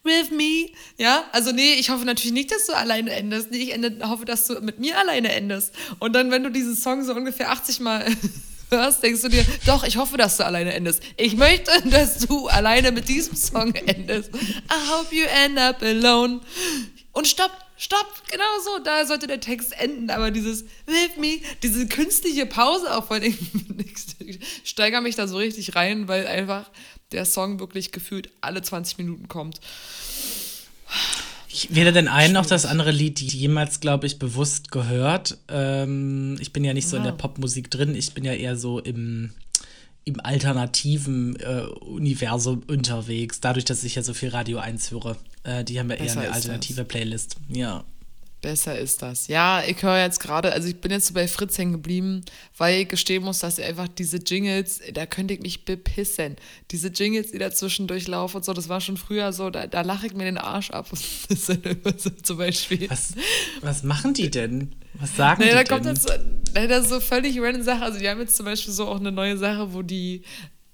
with me. Ja, also nee, ich hoffe natürlich nicht, dass du alleine endest. Nee, ich ende, hoffe, dass du mit mir alleine endest. Und dann, wenn du diesen Song so ungefähr 80 Mal hörst, denkst du dir, doch, ich hoffe, dass du alleine endest. Ich möchte, dass du alleine mit diesem Song endest. I hope you end up alone. Und stopp, stopp, genau so, da sollte der Text enden, aber dieses with me, diese künstliche Pause auch vor ich steigere mich da so richtig rein, weil einfach der Song wirklich gefühlt alle 20 Minuten kommt. Ich weder den einen noch das andere Lied jemals, glaube ich, bewusst gehört. Ähm, ich bin ja nicht so ja. in der Popmusik drin, ich bin ja eher so im, im alternativen äh, Universum unterwegs, dadurch, dass ich ja so viel Radio 1 höre. Äh, die haben ja eher eine alternative Playlist. Ja. Besser ist das. Ja, ich höre jetzt gerade, also ich bin jetzt so bei Fritz hängen geblieben, weil ich gestehen muss, dass einfach diese Jingles, da könnte ich mich bepissen. Diese Jingles, die dazwischen durchlaufen und so, das war schon früher so, da, da lache ich mir den Arsch ab. Zum Beispiel. Was, was machen die denn? Was sagen nee, die da denn? Kommt das, das ist so völlig random Sache. Also die haben jetzt zum Beispiel so auch eine neue Sache, wo die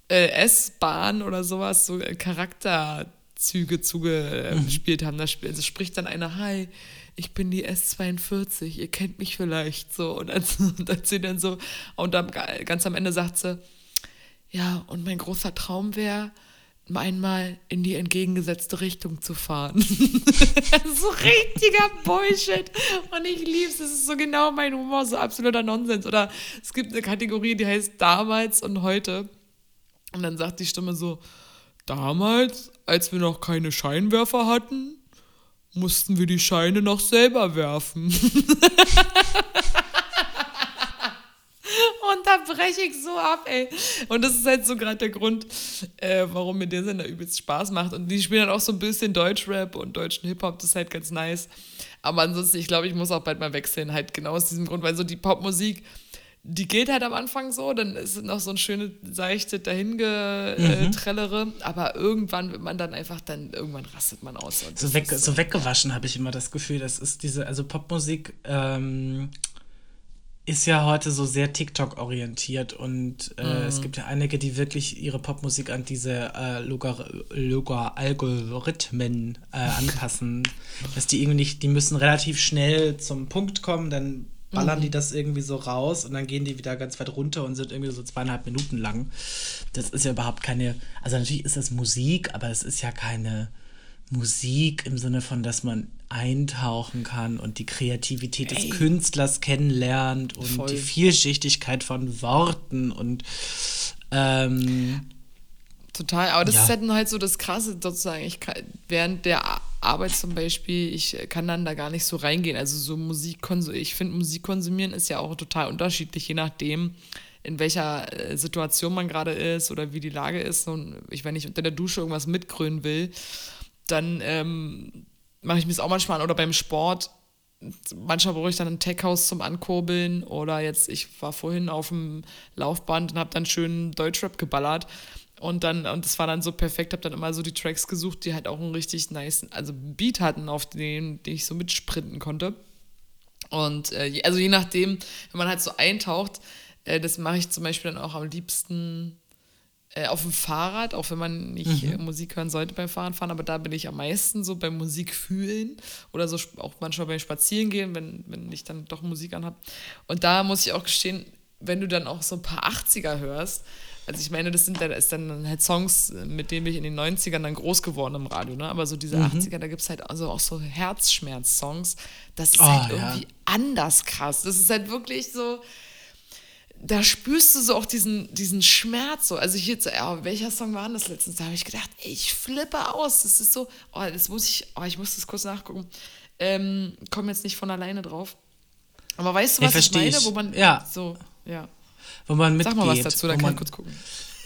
äh, S-Bahn oder sowas so Charakterzüge zugespielt haben. Da also spricht dann einer, hi, ich bin die S42, ihr kennt mich vielleicht so. Und und dann sie dann so, und dann ganz am Ende sagt sie, ja, und mein großer Traum wäre, einmal in die entgegengesetzte Richtung zu fahren. so richtiger Bullshit. Und ich liebe es. Das ist so genau mein Humor, so absoluter Nonsens. Oder es gibt eine Kategorie, die heißt damals und heute. Und dann sagt die Stimme so, damals, als wir noch keine Scheinwerfer hatten, mussten wir die Scheine noch selber werfen. Und da breche ich so ab, ey. Und das ist halt so gerade der Grund, äh, warum mir der Sender übelst Spaß macht. Und die spielen dann auch so ein bisschen Deutschrap und deutschen Hip-Hop, das ist halt ganz nice. Aber ansonsten, ich glaube, ich muss auch bald mal wechseln, halt genau aus diesem Grund, weil so die Popmusik, die geht halt am Anfang so, dann ist noch so ein schönes, seichte Dahingetrellere, mhm. aber irgendwann wird man dann einfach, dann irgendwann rastet man aus. so, weg, so, so weggewaschen habe ich immer das Gefühl, das ist diese, also Popmusik ähm, ist ja heute so sehr TikTok-orientiert und äh, mhm. es gibt ja einige, die wirklich ihre Popmusik an diese äh, Logar Logar Algorithmen äh, anpassen, dass die irgendwie nicht, die müssen relativ schnell zum Punkt kommen, dann ballern mhm. die das irgendwie so raus und dann gehen die wieder ganz weit runter und sind irgendwie so zweieinhalb Minuten lang. Das ist ja überhaupt keine, also natürlich ist das Musik, aber es ist ja keine Musik im Sinne von, dass man eintauchen kann und die Kreativität Ey. des Künstlers kennenlernt und Voll. die Vielschichtigkeit von Worten und ähm, Total, aber das ja. ist halt, halt so das Krasse sozusagen. Ich kann, während der Arbeit zum Beispiel, ich kann dann da gar nicht so reingehen. Also so Musik, ich finde Musik konsumieren ist ja auch total unterschiedlich, je nachdem, in welcher äh, Situation man gerade ist oder wie die Lage ist. Und ich, wenn ich unter der Dusche irgendwas mitgrünen will, dann ähm, mache ich mir das auch manchmal an. Oder beim Sport, manchmal brauche ich dann ein Tech-House zum Ankurbeln. Oder jetzt, ich war vorhin auf dem Laufband und habe dann schön Deutschrap geballert. Und dann, und das war dann so perfekt, habe dann immer so die Tracks gesucht, die halt auch einen richtig nice, also Beat hatten, auf den, den ich so mitsprinten konnte. Und äh, also je nachdem, wenn man halt so eintaucht, äh, das mache ich zum Beispiel dann auch am liebsten äh, auf dem Fahrrad, auch wenn man nicht mhm. Musik hören sollte beim Fahrradfahren, aber da bin ich am meisten so beim Musik fühlen oder so auch manchmal beim Spazierengehen, wenn, wenn ich dann doch Musik anhabe. Und da muss ich auch gestehen, wenn du dann auch so ein paar 80er hörst, also ich meine, das sind dann, ist dann halt Songs, mit denen bin ich in den 90ern dann groß geworden im Radio, ne? Aber so diese mhm. 80er, da gibt es halt also auch so Herzschmerz-Songs. Das ist oh, halt irgendwie ja. anders krass. Das ist halt wirklich so, da spürst du so auch diesen, diesen Schmerz so. Also hier, ja, welcher Song war das letztens? Da habe ich gedacht, ey, ich flippe aus. Das ist so, oh, das muss ich, oh, ich muss das kurz nachgucken. Ähm, Komme jetzt nicht von alleine drauf. Aber weißt du, was ich, ich meine? Wo man ja. so, ja. Wo man mitgeht. Sag mal was dazu, dann kann ich kurz gucken.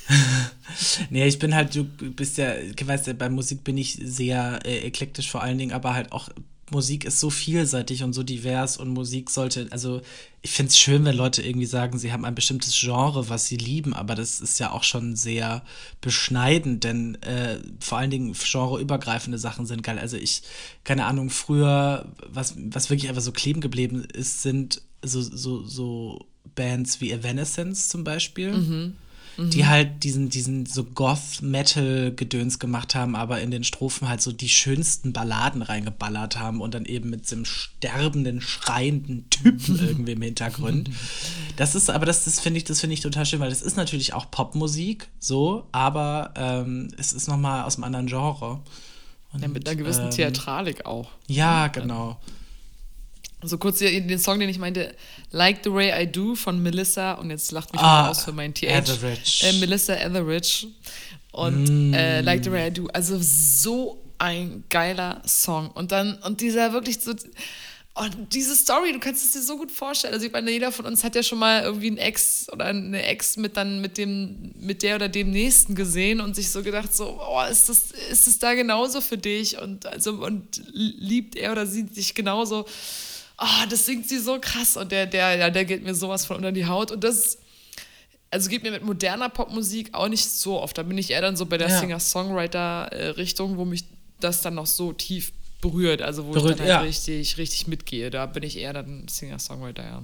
nee, ich bin halt, du bist ja, weißt du, bei Musik bin ich sehr äh, eklektisch vor allen Dingen, aber halt auch Musik ist so vielseitig und so divers und Musik sollte, also ich finde es schön, wenn Leute irgendwie sagen, sie haben ein bestimmtes Genre, was sie lieben, aber das ist ja auch schon sehr beschneidend, denn äh, vor allen Dingen genreübergreifende Sachen sind geil. Also ich, keine Ahnung, früher, was, was wirklich einfach so kleben geblieben ist, sind so, so, so Bands wie Evanescence zum Beispiel. Mhm die mhm. halt diesen, diesen so Goth-Metal-Gedöns gemacht haben, aber in den Strophen halt so die schönsten Balladen reingeballert haben und dann eben mit so einem sterbenden, schreienden Typen irgendwie im Hintergrund. Das ist, aber das, das finde ich, das finde ich total schön, weil das ist natürlich auch Popmusik, so, aber ähm, es ist nochmal aus einem anderen Genre. Und, ja, mit einer gewissen ähm, Theatralik auch. Ja, genau. So kurz den Song, den ich meinte, Like the Way I Do von Melissa, und jetzt lacht mich ah, aus für mein TH. Etheridge. Äh, Melissa Etheridge. Und mm. äh, Like the Way I Do. Also so ein geiler Song. Und dann, und dieser wirklich so. Und diese Story, du kannst es dir so gut vorstellen. Also ich meine, jeder von uns hat ja schon mal irgendwie einen Ex oder eine Ex mit dann mit dem, mit der oder dem Nächsten gesehen und sich so gedacht, so, oh, ist das, ist das da genauso für dich? Und also, und liebt er oder sie dich genauso? Oh, das singt sie so krass und der, der, ja, der geht mir sowas von unter die Haut und das, also geht mir mit moderner Popmusik auch nicht so oft. Da bin ich eher dann so bei der ja. Singer-Songwriter-Richtung, wo mich das dann noch so tief berührt, also wo berührt, ich dann halt ja. richtig, richtig mitgehe. Da bin ich eher dann Singer-Songwriter, ja.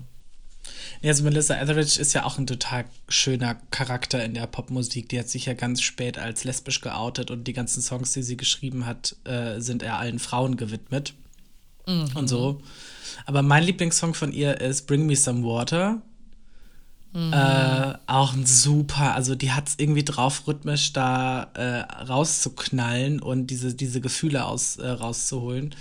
Ja, also Melissa Etheridge ist ja auch ein total schöner Charakter in der Popmusik. Die hat sich ja ganz spät als lesbisch geoutet und die ganzen Songs, die sie geschrieben hat, äh, sind eher allen Frauen gewidmet. Mhm. Und so. Aber mein Lieblingssong von ihr ist Bring Me Some Water. Mhm. Äh, auch ein super, also die hat es irgendwie drauf, rhythmisch da äh, rauszuknallen und diese, diese Gefühle aus, äh, rauszuholen.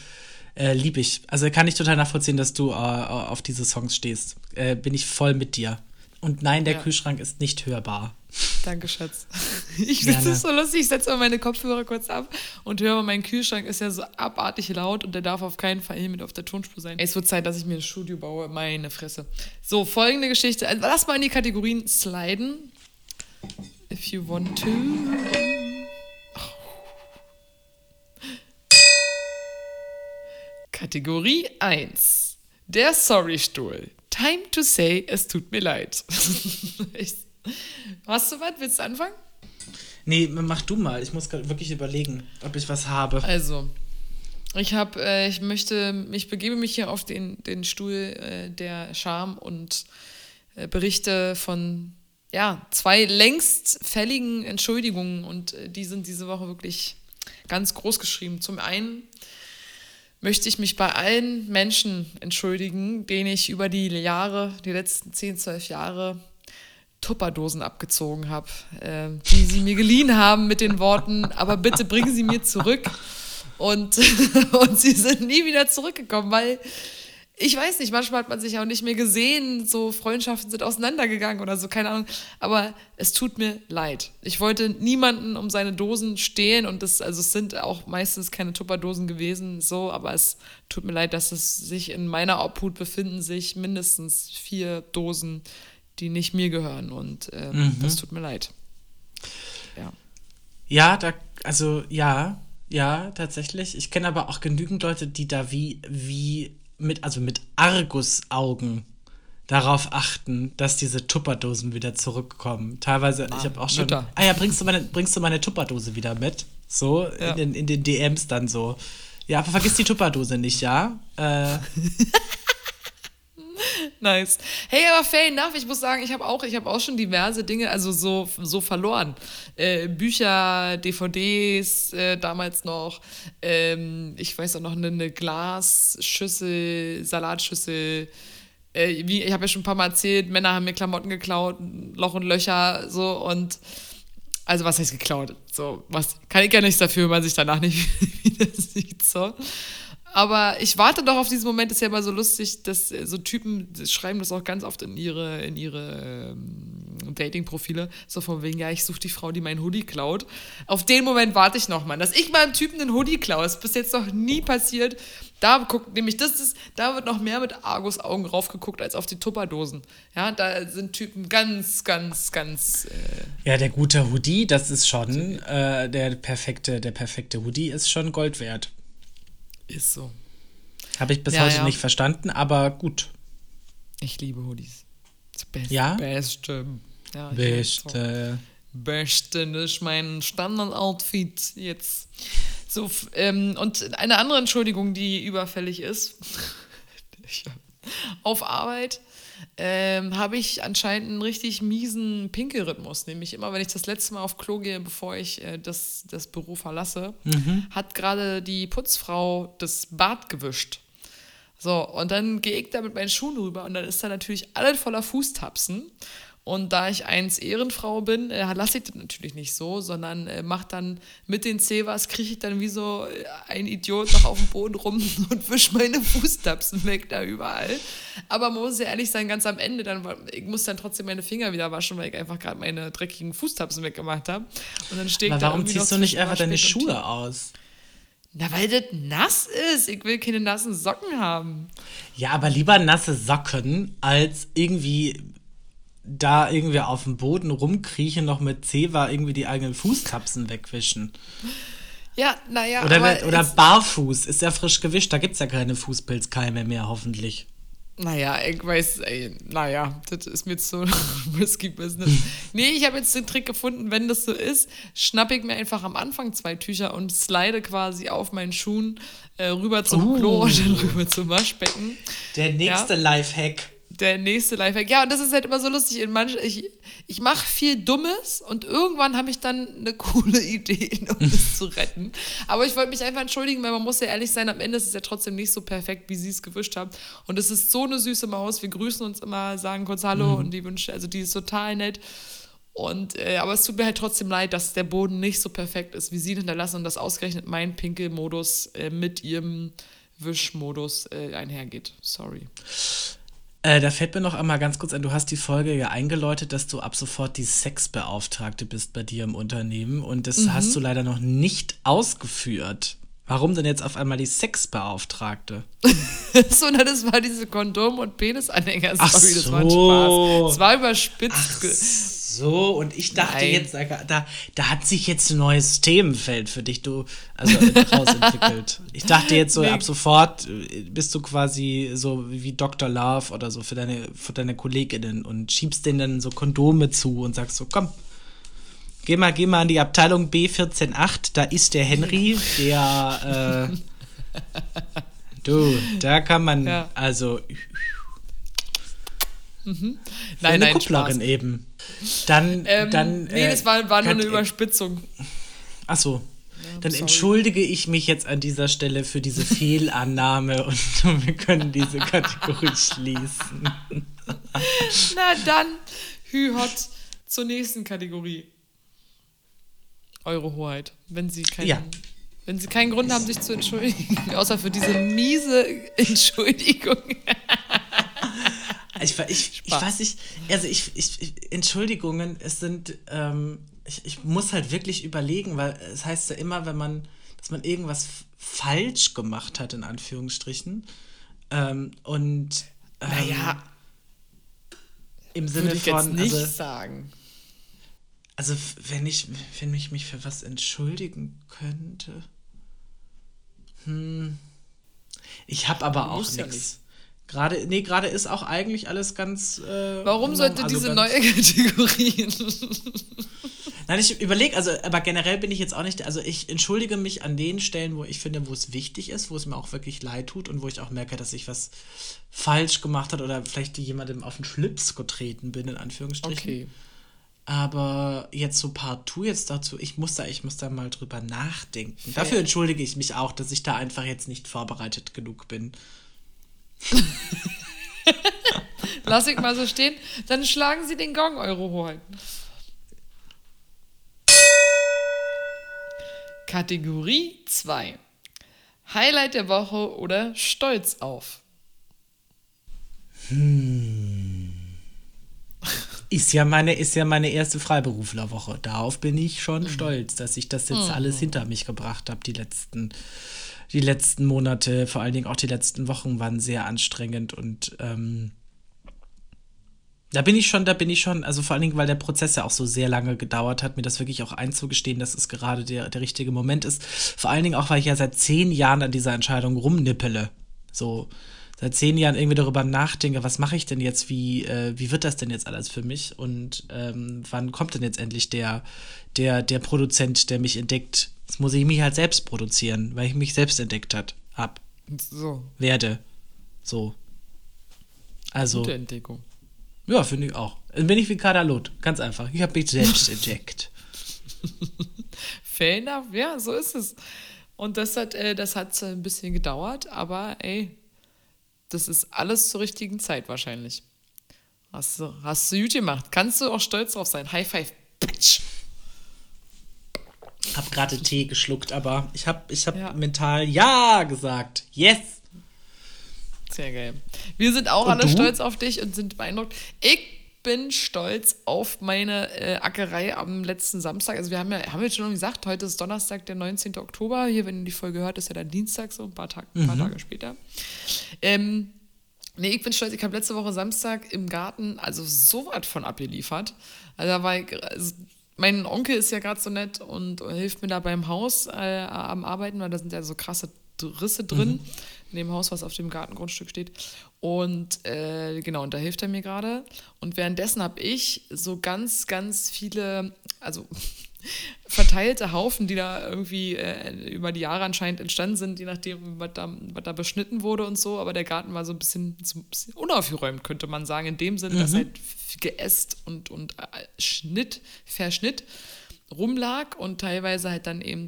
Äh, lieb ich. Also kann ich total nachvollziehen, dass du äh, auf diese Songs stehst. Äh, bin ich voll mit dir. Und nein, der ja. Kühlschrank ist nicht hörbar. Danke, Schatz. Ich finde es so lustig. Ich setze mal meine Kopfhörer kurz ab und höre mal, mein Kühlschrank ist ja so abartig laut und der darf auf keinen Fall hier mit auf der Tonspur sein. Es wird Zeit, dass ich mir ein Studio baue. Meine Fresse. So, folgende Geschichte. Also, lass mal in die Kategorien sliden. If you want to. Kategorie 1. Der Sorry-Stuhl. Time to say, es tut mir leid. Hast du was? Willst du anfangen? Nee, mach du mal. Ich muss gerade wirklich überlegen, ob ich was habe. Also, ich habe, äh, ich möchte, ich begebe mich hier auf den, den Stuhl äh, der Scham und äh, berichte von ja, zwei längst fälligen Entschuldigungen und äh, die sind diese Woche wirklich ganz groß geschrieben. Zum einen möchte ich mich bei allen Menschen entschuldigen, denen ich über die Jahre, die letzten 10, 12 Jahre Tupperdosen abgezogen habe, äh, die sie mir geliehen haben mit den Worten, aber bitte bringen sie mir zurück. Und, und sie sind nie wieder zurückgekommen, weil ich weiß nicht, manchmal hat man sich auch nicht mehr gesehen, so Freundschaften sind auseinandergegangen oder so, keine Ahnung. Aber es tut mir leid. Ich wollte niemanden um seine Dosen stehlen und das, also es sind auch meistens keine Tupperdosen gewesen, so, aber es tut mir leid, dass es sich in meiner Obhut befinden sich mindestens vier Dosen, die nicht mir gehören und ähm, mhm. das tut mir leid. Ja. Ja, da, also ja, ja, tatsächlich. Ich kenne aber auch genügend Leute, die da wie, wie mit, also mit Argusaugen darauf achten, dass diese Tupperdosen wieder zurückkommen. Teilweise, ah, ich habe auch schon. Mütter. Ah ja, bringst du meine, bringst du meine Tupperdose wieder mit? So, ja. in, den, in den DMs dann so. Ja, aber vergiss die Tupperdose nicht, ja? Äh. nice. Hey, aber fair enough. Ich muss sagen, ich habe auch, hab auch schon diverse Dinge, also so, so verloren. Äh, Bücher, DVDs äh, damals noch. Ähm, ich weiß auch noch eine, eine Glasschüssel, Salatschüssel. Äh, wie, ich habe ja schon ein paar Mal erzählt, Männer haben mir Klamotten geklaut, Loch und Löcher, so und also was heißt geklaut? So, was kann ich ja nichts dafür, wenn man sich danach nicht wieder sieht. So. Aber ich warte doch auf diesen Moment, ist ja immer so lustig, dass so Typen schreiben das auch ganz oft in ihre, in ihre ähm, Dating-Profile, so von wegen, ja, ich suche die Frau, die meinen Hoodie klaut. Auf den Moment warte ich noch mal, dass ich meinem Typen einen Hoodie klaue. Das ist bis jetzt noch nie passiert. Da guckt nämlich, das ist, da wird noch mehr mit Argus-Augen raufgeguckt als auf die Tupperdosen. Ja, da sind Typen ganz, ganz, ganz. Äh ja, der gute Hoodie, das ist schon äh, der perfekte, der perfekte Hoodie ist schon Gold wert. Ist so. Habe ich bis ja, heute ja. nicht verstanden, aber gut. Ich liebe Hoodies. Das Beste. Ja? Beste. Ja, Beste. Beste, das ist mein Standard-Outfit jetzt. So, ähm, und eine andere Entschuldigung, die überfällig ist. auf Arbeit ähm, habe ich anscheinend einen richtig miesen Pinkelrhythmus. Nämlich immer, wenn ich das letzte Mal auf Klo gehe, bevor ich äh, das, das Büro verlasse, mhm. hat gerade die Putzfrau das Bad gewischt. So, und dann gehe ich da mit meinen Schuhen rüber und dann ist da natürlich alles voller Fußtapsen. Und da ich eins Ehrenfrau bin, äh, lasse ich das natürlich nicht so, sondern äh, mache dann mit den Zebas, krieche ich dann wie so äh, ein Idiot noch auf dem Boden rum und wische meine Fußtapsen weg da überall. Aber man muss ja ehrlich sein, ganz am Ende, dann, ich muss dann trotzdem meine Finger wieder waschen, weil ich einfach gerade meine dreckigen Fußtapsen weggemacht habe. Und dann stehe ich da Warum ziehst du nicht einfach deine Schuhe aus? Na, weil das nass ist. Ich will keine nassen Socken haben. Ja, aber lieber nasse Socken als irgendwie da irgendwie auf dem Boden rumkriechen, noch mit Zewa irgendwie die eigenen Fußtapsen wegwischen. Ja, naja. Oder, oder barfuß, ist ja frisch gewischt, da gibt es ja keine Fußpilzkeime mehr, hoffentlich. Naja, ich weiß, ey, naja, das ist mir zu risky business. Nee, ich habe jetzt den Trick gefunden, wenn das so ist, schnappe ich mir einfach am Anfang zwei Tücher und slide quasi auf meinen Schuhen äh, rüber zum uh. Klo und dann rüber zum Waschbecken. Der nächste ja. Lifehack der nächste Lifehack. Ja, und das ist halt immer so lustig. In manch, ich ich mache viel Dummes und irgendwann habe ich dann eine coole Idee, um es zu retten. Aber ich wollte mich einfach entschuldigen, weil man muss ja ehrlich sein, am Ende ist es ja trotzdem nicht so perfekt, wie sie es gewischt haben. Und es ist so eine süße Maus. Wir grüßen uns immer, sagen kurz Hallo mhm. und die wünschen, also die ist total nett. Und, äh, aber es tut mir halt trotzdem leid, dass der Boden nicht so perfekt ist, wie sie hinterlassen und dass ausgerechnet mein Pinkelmodus äh, mit ihrem Wischmodus äh, einhergeht. Sorry. Äh, da fällt mir noch einmal ganz kurz ein, du hast die Folge ja eingeläutet, dass du ab sofort die Sexbeauftragte bist bei dir im Unternehmen und das mhm. hast du leider noch nicht ausgeführt. Warum denn jetzt auf einmal die Sexbeauftragte? so, na, das war diese Kondom- und Penisanhänger-Story. Ach so. Das war ein Spaß. Es war überspitzt. So, und ich dachte Nein. jetzt, da, da hat sich jetzt ein neues Themenfeld für dich du, also rausentwickelt. ich dachte jetzt so, nee. ab sofort äh, bist du quasi so wie Dr. Love oder so für deine, für deine KollegInnen und schiebst denen dann so Kondome zu und sagst so, komm, geh mal, geh mal in die Abteilung B148, da ist der Henry, der, äh, du, da kann man, ja. also, Mhm. Nein, eine nein, Kupplerin Spaß. eben. Dann, ähm, dann. Nee, das war, war nur eine Überspitzung. Ach so. Ja, dann sorry. entschuldige ich mich jetzt an dieser Stelle für diese Fehlannahme und wir können diese Kategorie schließen. Na dann, Hü-Hot zur nächsten Kategorie. Eure Hoheit, wenn Sie keinen ja. Wenn sie keinen Grund haben, sich zu entschuldigen, außer für diese miese Entschuldigung. Ich, ich, ich weiß nicht, also ich, ich, Entschuldigungen, es sind, ähm, ich, ich muss halt wirklich überlegen, weil es heißt ja immer, wenn man, dass man irgendwas falsch gemacht hat, in Anführungsstrichen. Ähm, und ähm, naja, im Sinne würde ich von. Jetzt nicht also, sagen. Also, wenn ich, wenn ich mich für was entschuldigen könnte. Hm. Ich habe aber auch nichts. Gerade, nee, gerade ist auch eigentlich alles ganz. Äh, Warum sollte also diese neue Kategorie? Nein, ich überlege, also, aber generell bin ich jetzt auch nicht, also ich entschuldige mich an den Stellen, wo ich finde, wo es wichtig ist, wo es mir auch wirklich leid tut und wo ich auch merke, dass ich was falsch gemacht habe oder vielleicht jemandem auf den Schlips getreten bin, in Anführungsstrichen. Okay. Aber jetzt so partout jetzt dazu, ich muss da, ich muss da mal drüber nachdenken. Fair. Dafür entschuldige ich mich auch, dass ich da einfach jetzt nicht vorbereitet genug bin. Lass ich mal so stehen. Dann schlagen Sie den Gong, Euro holen. Kategorie 2. Highlight der Woche oder Stolz auf? Hm. Ist ja meine, ist ja meine erste Freiberuflerwoche. Darauf bin ich schon mhm. stolz, dass ich das jetzt mhm. alles hinter mich gebracht habe. Die letzten, die letzten Monate, vor allen Dingen auch die letzten Wochen waren sehr anstrengend und ähm, da bin ich schon, da bin ich schon, also vor allen Dingen, weil der Prozess ja auch so sehr lange gedauert hat, mir das wirklich auch einzugestehen, dass es gerade der, der richtige Moment ist. Vor allen Dingen auch, weil ich ja seit zehn Jahren an dieser Entscheidung rumnippele. So, seit zehn Jahren irgendwie darüber nachdenke, was mache ich denn jetzt, wie, äh, wie wird das denn jetzt alles für mich und ähm, wann kommt denn jetzt endlich der, der, der Produzent, der mich entdeckt? Jetzt muss ich mich halt selbst produzieren, weil ich mich selbst entdeckt hat, hab. So. Werde. So. Also. Gute Entdeckung. Ja, finde ich auch. Dann bin ich wie Kadalot. Ganz einfach. Ich habe mich selbst entdeckt. Fair enough. Ja, so ist es. Und das hat, äh, das hat ein bisschen gedauert, aber ey, das ist alles zur richtigen Zeit wahrscheinlich. Hast du, hast du gut gemacht. Kannst du auch stolz drauf sein. High five, bitch. Hab gerade Tee geschluckt, aber ich hab, ich hab ja. mental Ja gesagt. Yes! Sehr geil. Wir sind auch und alle du? stolz auf dich und sind beeindruckt. Ich bin stolz auf meine äh, Ackerei am letzten Samstag. Also wir haben ja, haben wir schon gesagt, heute ist Donnerstag, der 19. Oktober. Hier, wenn ihr die Folge hört, ist ja dann Dienstag, so ein paar, Tag, mhm. paar Tage später. Ähm, nee, ich bin stolz, ich habe letzte Woche Samstag im Garten also so was von abgeliefert. Also da war ich, also mein Onkel ist ja gerade so nett und hilft mir da beim Haus äh, am Arbeiten, weil da sind ja so krasse Risse drin. Mhm in dem Haus, was auf dem Gartengrundstück steht. Und äh, genau, und da hilft er mir gerade. Und währenddessen habe ich so ganz, ganz viele, also verteilte Haufen, die da irgendwie äh, über die Jahre anscheinend entstanden sind, je nachdem, was da, was da beschnitten wurde und so. Aber der Garten war so ein bisschen, so ein bisschen unaufgeräumt, könnte man sagen, in dem Sinne, mhm. dass halt geäst und, und äh, Schnitt, Verschnitt rumlag und teilweise halt dann eben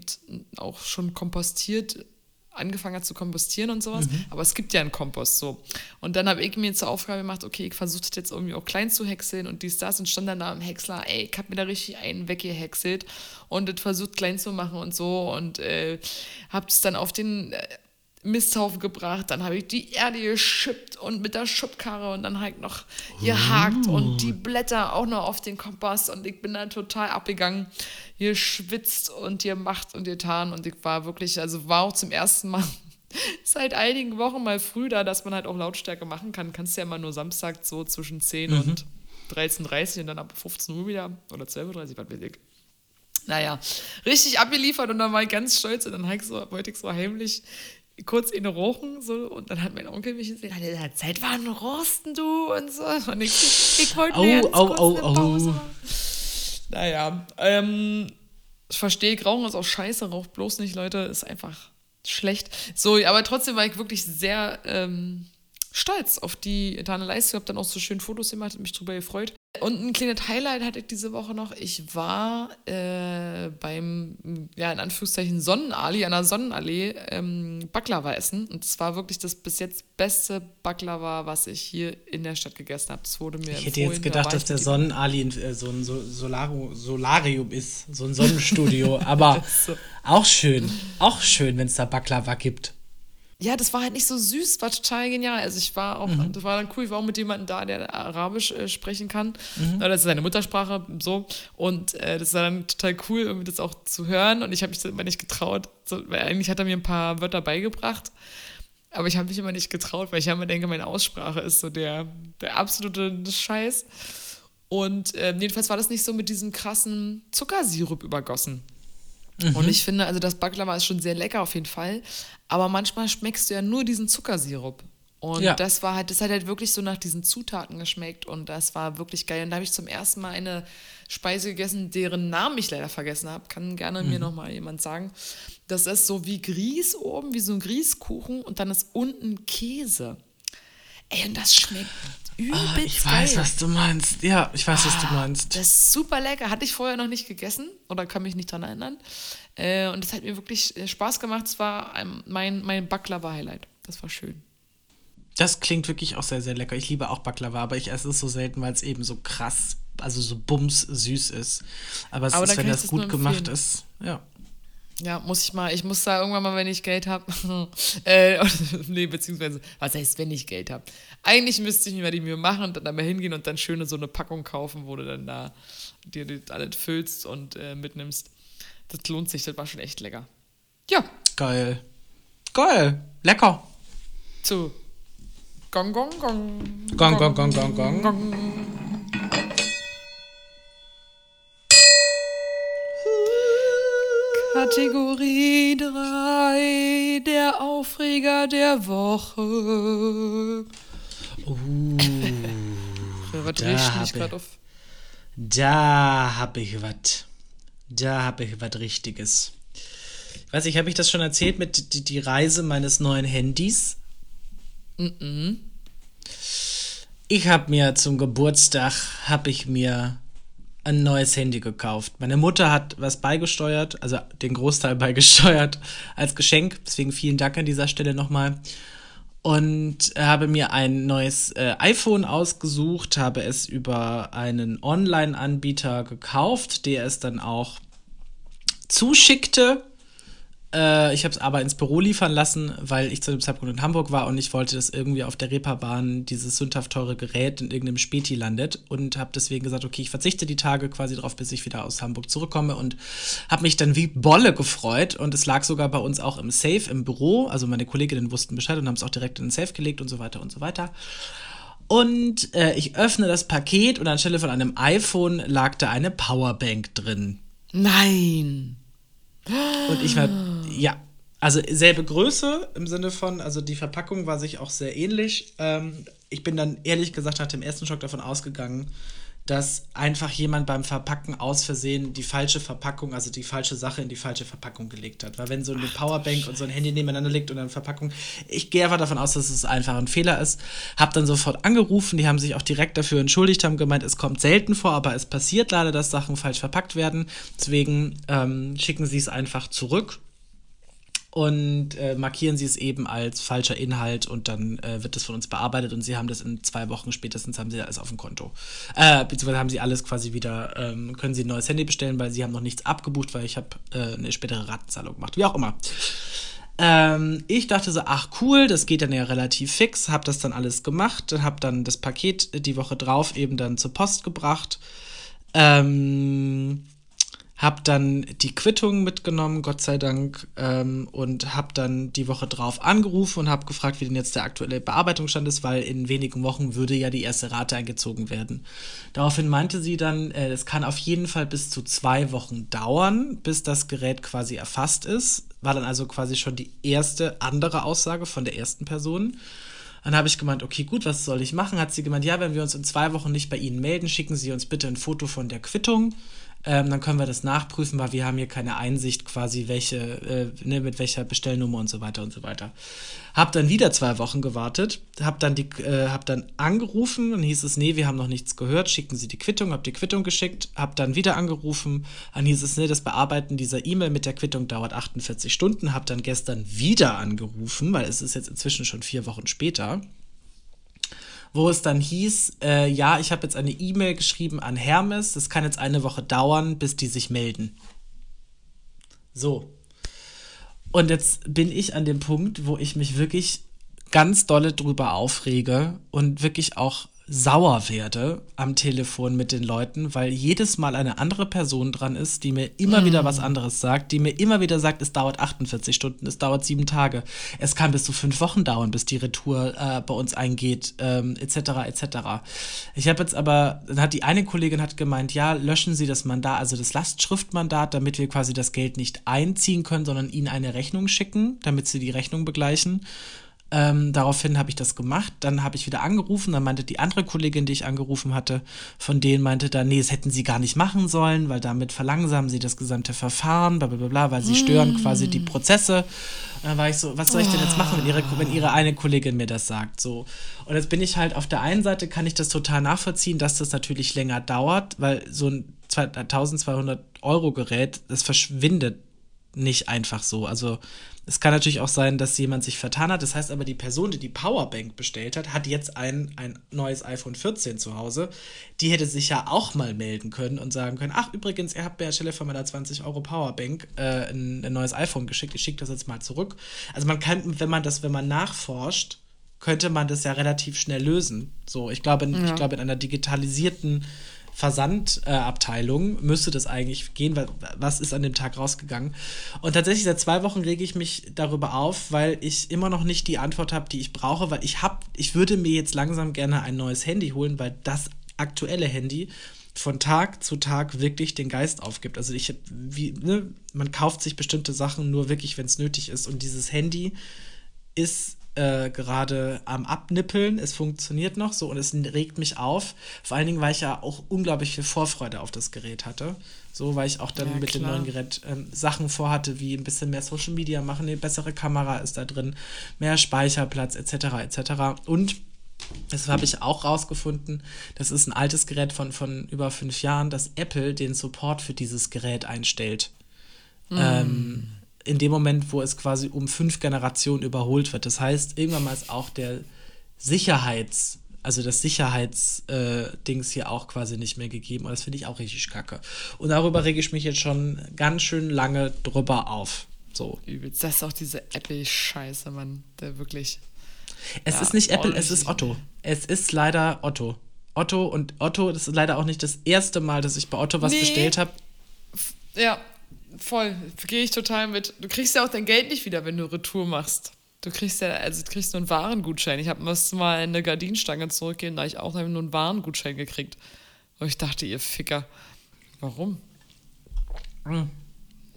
auch schon kompostiert angefangen hat zu kompostieren und sowas. Mhm. Aber es gibt ja einen Kompost so. Und dann habe ich mir zur Aufgabe gemacht, okay, ich versuche das jetzt irgendwie auch klein zu häckseln und dies, das und stand dann da im Häcksler, ey, ich habe mir da richtig einen weggehäckselt und das versucht klein zu machen und so und äh, habe es dann auf den äh, Misthaufen gebracht, dann habe ich die Erde geschippt und mit der Schubkarre und dann halt noch gehakt uh. und die Blätter auch noch auf den Kompost und ich bin dann total abgegangen, hier schwitzt und hier macht und getan und ich war wirklich, also war auch zum ersten Mal seit einigen Wochen mal früh da, dass man halt auch Lautstärke machen kann. Kannst ja immer nur Samstag so zwischen 10 mhm. und 13.30 Uhr und dann ab 15 Uhr wieder oder 12.30 Uhr, was weiß ich. Naja, richtig abgeliefert und dann war ich ganz stolz und dann so, wollte ich so heimlich kurz in Rochen so und dann hat mein Onkel mich gesehen, in der Zeit wann rosten du und so und ich, ich wollte oh, oh, oh, oh. Naja, ähm, ich verstehe, Rauchen ist auch scheiße, raucht bloß nicht, Leute, ist einfach schlecht. So, aber trotzdem war ich wirklich sehr ähm, stolz auf die getane Leistung, habe dann auch so schön Fotos gemacht, mich drüber gefreut Und ein kleines Highlight hatte ich diese Woche noch. Ich war äh, beim, ja, in Anführungszeichen Sonnenali, an der Sonnenallee, ähm, Baklava essen. Und es war wirklich das bis jetzt beste Baklava, was ich hier in der Stadt gegessen habe. Das wurde mir Ich hätte jetzt gedacht, da dass der Sonnenali äh, so ein Solaro, Solarium ist, so ein Sonnenstudio. aber so. auch schön, auch schön, wenn es da Baklava gibt ja, das war halt nicht so süß, war total genial. Also ich war auch, mhm. das war dann cool, ich war auch mit jemandem da, der Arabisch äh, sprechen kann. Mhm. Das ist seine Muttersprache, so. Und äh, das war dann total cool, irgendwie das auch zu hören. Und ich habe mich das immer nicht getraut, so, weil eigentlich hat er mir ein paar Wörter beigebracht. Aber ich habe mich immer nicht getraut, weil ich immer denke, meine Aussprache ist so der, der absolute Scheiß. Und äh, jedenfalls war das nicht so mit diesem krassen Zuckersirup übergossen. Mhm. Und ich finde, also das Baklava ist schon sehr lecker auf jeden Fall. Aber manchmal schmeckst du ja nur diesen Zuckersirup. Und ja. das war halt, das hat halt wirklich so nach diesen Zutaten geschmeckt und das war wirklich geil. Und da habe ich zum ersten Mal eine Speise gegessen, deren Namen ich leider vergessen habe. Kann gerne mhm. mir nochmal jemand sagen. Das ist so wie Grieß oben, wie so ein Grießkuchen und dann ist unten Käse. Ey, und das schmeckt übelst ah, Ich weiß, geil. was du meinst. Ja, ich weiß, ah, was du ah, meinst. Das ist super lecker. Hatte ich vorher noch nicht gegessen oder kann mich nicht daran erinnern. Äh, und es hat mir wirklich äh, Spaß gemacht. Es war mein, mein Baklava-Highlight. Das war schön. Das klingt wirklich auch sehr, sehr lecker. Ich liebe auch Baklava, aber ich esse es so selten, weil es eben so krass, also so bums süß ist. Aber, es aber ist, wenn das gut gemacht ist, ja. Ja, muss ich mal, ich muss da irgendwann mal, wenn ich Geld habe, äh, nee, beziehungsweise, was heißt, wenn ich Geld habe? Eigentlich müsste ich mir mal die Mühe machen und dann da mal hingehen und dann schöne so eine Packung kaufen, wo du dann da dir alles füllst und äh, mitnimmst. Das lohnt sich, das war schon echt lecker. Ja. Geil. Geil. Lecker. Zu Gong Gong Gong. Gong Gong Gong Gong Gong. gong. Kategorie 3, der Aufreger der Woche. Uh, was riecht mich gerade auf? Da habe ich was. Da habe ich was Richtiges. Ich weiß nicht, habe ich das schon erzählt mit die, die Reise meines neuen Handys? Mm, -mm. Ich habe mir zum Geburtstag habe ich mir ein neues Handy gekauft. Meine Mutter hat was beigesteuert, also den Großteil beigesteuert als Geschenk. Deswegen vielen Dank an dieser Stelle nochmal. Und habe mir ein neues äh, iPhone ausgesucht, habe es über einen Online-Anbieter gekauft, der es dann auch zuschickte äh, ich habe es aber ins Büro liefern lassen, weil ich zu dem Zeitpunkt in Hamburg war und ich wollte, dass irgendwie auf der Reeperbahn dieses sündhaft teure Gerät in irgendeinem Späti landet und habe deswegen gesagt, okay, ich verzichte die Tage quasi drauf, bis ich wieder aus Hamburg zurückkomme und habe mich dann wie Bolle gefreut und es lag sogar bei uns auch im Safe im Büro, also meine Kolleginnen wussten Bescheid und haben es auch direkt in den Safe gelegt und so weiter und so weiter. Und äh, ich öffne das Paket und anstelle von einem iPhone lag da eine Powerbank drin. Nein. Und ich war, ja, also selbe Größe im Sinne von, also die Verpackung war sich auch sehr ähnlich. Ähm, ich bin dann ehrlich gesagt nach dem ersten Schock davon ausgegangen, dass einfach jemand beim Verpacken aus Versehen die falsche Verpackung, also die falsche Sache in die falsche Verpackung gelegt hat. Weil wenn so eine Ach, Powerbank und so ein Handy nebeneinander liegt und eine Verpackung, ich gehe einfach davon aus, dass es einfach ein Fehler ist. Hab dann sofort angerufen, die haben sich auch direkt dafür entschuldigt, haben gemeint, es kommt selten vor, aber es passiert leider, dass Sachen falsch verpackt werden. Deswegen ähm, schicken sie es einfach zurück und äh, markieren sie es eben als falscher Inhalt und dann äh, wird das von uns bearbeitet und sie haben das in zwei Wochen spätestens haben sie alles auf dem Konto. Äh, beziehungsweise haben sie alles quasi wieder, ähm, können sie ein neues Handy bestellen, weil sie haben noch nichts abgebucht, weil ich habe äh, eine spätere Ratenzahlung gemacht. Wie auch immer. Ähm, ich dachte so, ach cool, das geht dann ja relativ fix, habe das dann alles gemacht, habe dann das Paket die Woche drauf eben dann zur Post gebracht. Ähm, habe dann die Quittung mitgenommen, Gott sei Dank, ähm, und habe dann die Woche drauf angerufen und habe gefragt, wie denn jetzt der aktuelle Bearbeitungsstand ist, weil in wenigen Wochen würde ja die erste Rate eingezogen werden. Daraufhin meinte sie dann, äh, es kann auf jeden Fall bis zu zwei Wochen dauern, bis das Gerät quasi erfasst ist. War dann also quasi schon die erste andere Aussage von der ersten Person. Dann habe ich gemeint, okay, gut, was soll ich machen? Hat sie gemeint, ja, wenn wir uns in zwei Wochen nicht bei Ihnen melden, schicken Sie uns bitte ein Foto von der Quittung ähm, dann können wir das nachprüfen, weil wir haben hier keine Einsicht quasi, welche, äh, ne, mit welcher Bestellnummer und so weiter und so weiter. Hab dann wieder zwei Wochen gewartet, hab dann, die, äh, hab dann angerufen und hieß es, nee, wir haben noch nichts gehört, schicken Sie die Quittung, hab die Quittung geschickt, hab dann wieder angerufen, dann hieß es, nee, das Bearbeiten dieser E-Mail mit der Quittung dauert 48 Stunden, hab dann gestern wieder angerufen, weil es ist jetzt inzwischen schon vier Wochen später wo es dann hieß, äh, ja, ich habe jetzt eine E-Mail geschrieben an Hermes, das kann jetzt eine Woche dauern, bis die sich melden. So. Und jetzt bin ich an dem Punkt, wo ich mich wirklich ganz dolle drüber aufrege und wirklich auch sauer werde am Telefon mit den Leuten, weil jedes Mal eine andere Person dran ist, die mir immer mm. wieder was anderes sagt, die mir immer wieder sagt, es dauert 48 Stunden, es dauert sieben Tage, es kann bis zu fünf Wochen dauern, bis die Retour äh, bei uns eingeht, ähm, etc. etc. Ich habe jetzt aber, dann hat die eine Kollegin hat gemeint, ja, löschen Sie das Mandat, also das Lastschriftmandat, damit wir quasi das Geld nicht einziehen können, sondern Ihnen eine Rechnung schicken, damit Sie die Rechnung begleichen. Ähm, daraufhin habe ich das gemacht. Dann habe ich wieder angerufen. Dann meinte die andere Kollegin, die ich angerufen hatte, von denen meinte dann, nee, das hätten sie gar nicht machen sollen, weil damit verlangsamen sie das gesamte Verfahren, bla bla bla, bla weil sie mm. stören quasi die Prozesse. Dann war ich so, was soll ich denn jetzt machen, wenn ihre, wenn ihre eine Kollegin mir das sagt? So. Und jetzt bin ich halt auf der einen Seite, kann ich das total nachvollziehen, dass das natürlich länger dauert, weil so ein 1200 Euro Gerät, das verschwindet nicht einfach so. Also es kann natürlich auch sein, dass jemand sich vertan hat. Das heißt aber, die Person, die die Powerbank bestellt hat, hat jetzt ein, ein neues iPhone 14 zu Hause. Die hätte sich ja auch mal melden können und sagen können, ach übrigens, ihr habt mir anstelle von meiner 20 Euro Powerbank äh, ein, ein neues iPhone geschickt. Ich schicke das jetzt mal zurück. Also man kann, wenn man das, wenn man nachforscht, könnte man das ja relativ schnell lösen. So, ich glaube, ja. ich glaube in einer digitalisierten Versandabteilung müsste das eigentlich gehen, weil, was ist an dem Tag rausgegangen. Und tatsächlich seit zwei Wochen rege ich mich darüber auf, weil ich immer noch nicht die Antwort habe, die ich brauche, weil ich habe, ich würde mir jetzt langsam gerne ein neues Handy holen, weil das aktuelle Handy von Tag zu Tag wirklich den Geist aufgibt. Also ich wie, ne, man kauft sich bestimmte Sachen nur wirklich, wenn es nötig ist. Und dieses Handy ist äh, gerade am Abnippeln. Es funktioniert noch so und es regt mich auf. Vor allen Dingen, weil ich ja auch unglaublich viel Vorfreude auf das Gerät hatte. So, weil ich auch dann ja, mit dem neuen Gerät ähm, Sachen vorhatte, wie ein bisschen mehr Social Media machen, eine bessere Kamera ist da drin, mehr Speicherplatz etc. etc. Und das habe ich auch rausgefunden. Das ist ein altes Gerät von, von über fünf Jahren, dass Apple den Support für dieses Gerät einstellt. Mm. Ähm, in dem Moment, wo es quasi um fünf Generationen überholt wird. Das heißt, irgendwann mal ist auch der Sicherheits- also das Sicherheitsdings äh, hier auch quasi nicht mehr gegeben. Und das finde ich auch richtig kacke. Und darüber rege ich mich jetzt schon ganz schön lange drüber auf. So. Übelst. Das ist auch diese Apple-Scheiße, Mann. Der wirklich. Es ja, ist nicht Apple, es ist Otto. Es ist leider Otto. Otto und Otto, das ist leider auch nicht das erste Mal, dass ich bei Otto was nee. bestellt habe. Ja, voll, gehe ich total mit. Du kriegst ja auch dein Geld nicht wieder, wenn du Retour machst. Du kriegst ja, also du kriegst nur einen Warengutschein. Ich habe mal eine Gardinenstange zurückgehen, da ich auch nur einen Warengutschein gekriegt. Und ich dachte, ihr Ficker. Warum? Mhm.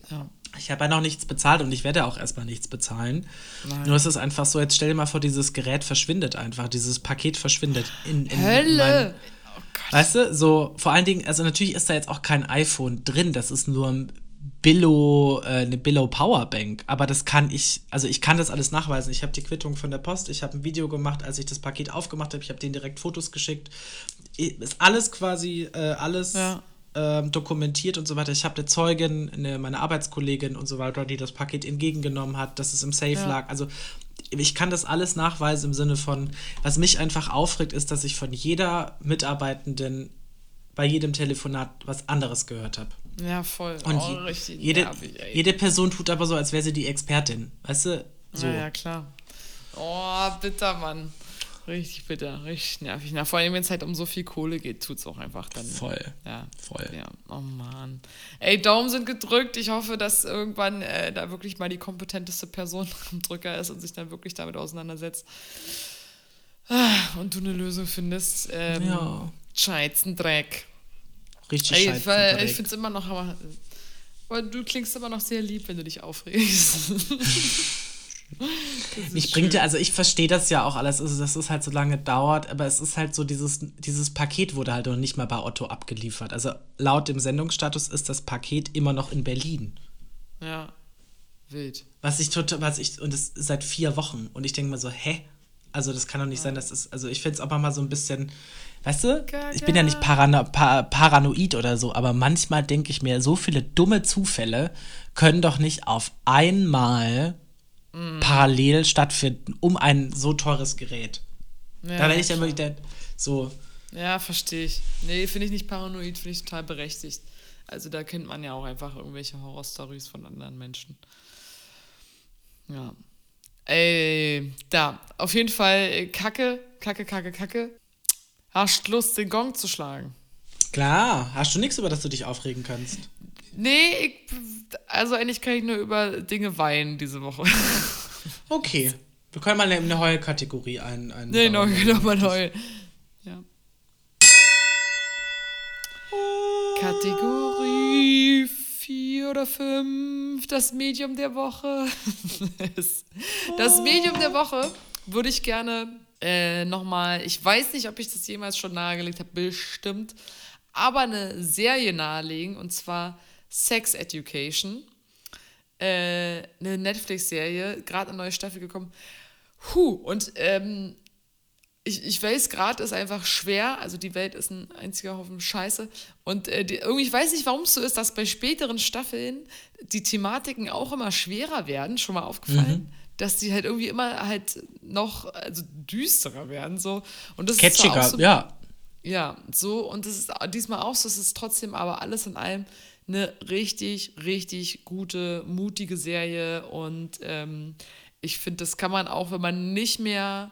Ja. Ich habe ja noch nichts bezahlt und ich werde auch erstmal nichts bezahlen. Nein. Nur ist es einfach so, jetzt stell dir mal vor, dieses Gerät verschwindet einfach, dieses Paket verschwindet. In, in Hölle! Mein, oh weißt du, so vor allen Dingen, also natürlich ist da jetzt auch kein iPhone drin, das ist nur ein Billo, äh, eine Billo Powerbank. Aber das kann ich, also ich kann das alles nachweisen. Ich habe die Quittung von der Post, ich habe ein Video gemacht, als ich das Paket aufgemacht habe, ich habe denen direkt Fotos geschickt. Ist alles quasi, äh, alles ja. äh, dokumentiert und so weiter. Ich habe eine Zeugin, eine, meine Arbeitskollegin und so weiter, die das Paket entgegengenommen hat, dass es im Safe ja. lag. Also ich kann das alles nachweisen im Sinne von, was mich einfach aufregt, ist, dass ich von jeder Mitarbeitenden bei jedem Telefonat was anderes gehört habe. Ja, voll. Und oh, richtig jede, nervig, jede Person tut aber so, als wäre sie die Expertin. Weißt du? So. Ja, ja, klar. Oh, bitter, Mann. Richtig bitter, richtig nervig. Na, vor allem, wenn es halt um so viel Kohle geht, tut es auch einfach dann. Voll. Ja. Voll. Ja, oh Mann. Ey, Daumen sind gedrückt. Ich hoffe, dass irgendwann äh, da wirklich mal die kompetenteste Person am Drücker ist und sich dann wirklich damit auseinandersetzt. Ah, und du eine Lösung findest. Ähm, ja. Scheißendreck. Richtig Ey, weil Ich finde es immer noch, aber, aber du klingst immer noch sehr lieb, wenn du dich aufregst. Ich bringt ja, also ich verstehe das ja auch alles, also dass es halt so lange dauert, aber es ist halt so, dieses, dieses Paket wurde halt noch nicht mal bei Otto abgeliefert. Also laut dem Sendungsstatus ist das Paket immer noch in Berlin. Ja, wild. Was ich total, was ich, und das seit vier Wochen. Und ich denke mal so, hä? Also das kann doch nicht ja. sein, dass es, also ich finde es auch mal so ein bisschen, weißt du, ich bin ja nicht parano pa paranoid oder so, aber manchmal denke ich mir, so viele dumme Zufälle können doch nicht auf einmal mm. parallel stattfinden um ein so teures Gerät. Ja, da werde ich dann wirklich so. Ja, verstehe ich. Nee, finde ich nicht paranoid, finde ich total berechtigt. Also da kennt man ja auch einfach irgendwelche Horrorstories von anderen Menschen. Ja. Ey, da. Auf jeden Fall Kacke, Kacke, Kacke, Kacke. Hast Lust, den Gong zu schlagen? Klar. Hast du nichts, über das du dich aufregen kannst? Nee, ich, also eigentlich kann ich nur über Dinge weinen diese Woche. Okay. Wir können mal eine Heulkategorie ein, ein. Nee, noch, noch mal Heul. Ja. Kategorie 4 oder 5, das Medium der Woche. das Medium der Woche würde ich gerne äh, nochmal, ich weiß nicht, ob ich das jemals schon nahegelegt habe, bestimmt, aber eine Serie nahelegen und zwar Sex Education. Äh, eine Netflix-Serie, gerade eine neue Staffel gekommen. Huh, und ähm, ich, ich weiß, gerade ist einfach schwer. Also die Welt ist ein einziger Haufen Scheiße. Und äh, die, irgendwie, ich weiß nicht, warum es so ist, dass bei späteren Staffeln die Thematiken auch immer schwerer werden. Schon mal aufgefallen? Mhm. Dass die halt irgendwie immer halt noch also düsterer werden. So. Und das Catchiger, ist so, ja. Ja, so. Und das ist diesmal auch so. Es ist trotzdem aber alles in allem eine richtig, richtig gute, mutige Serie. Und ähm, ich finde, das kann man auch, wenn man nicht mehr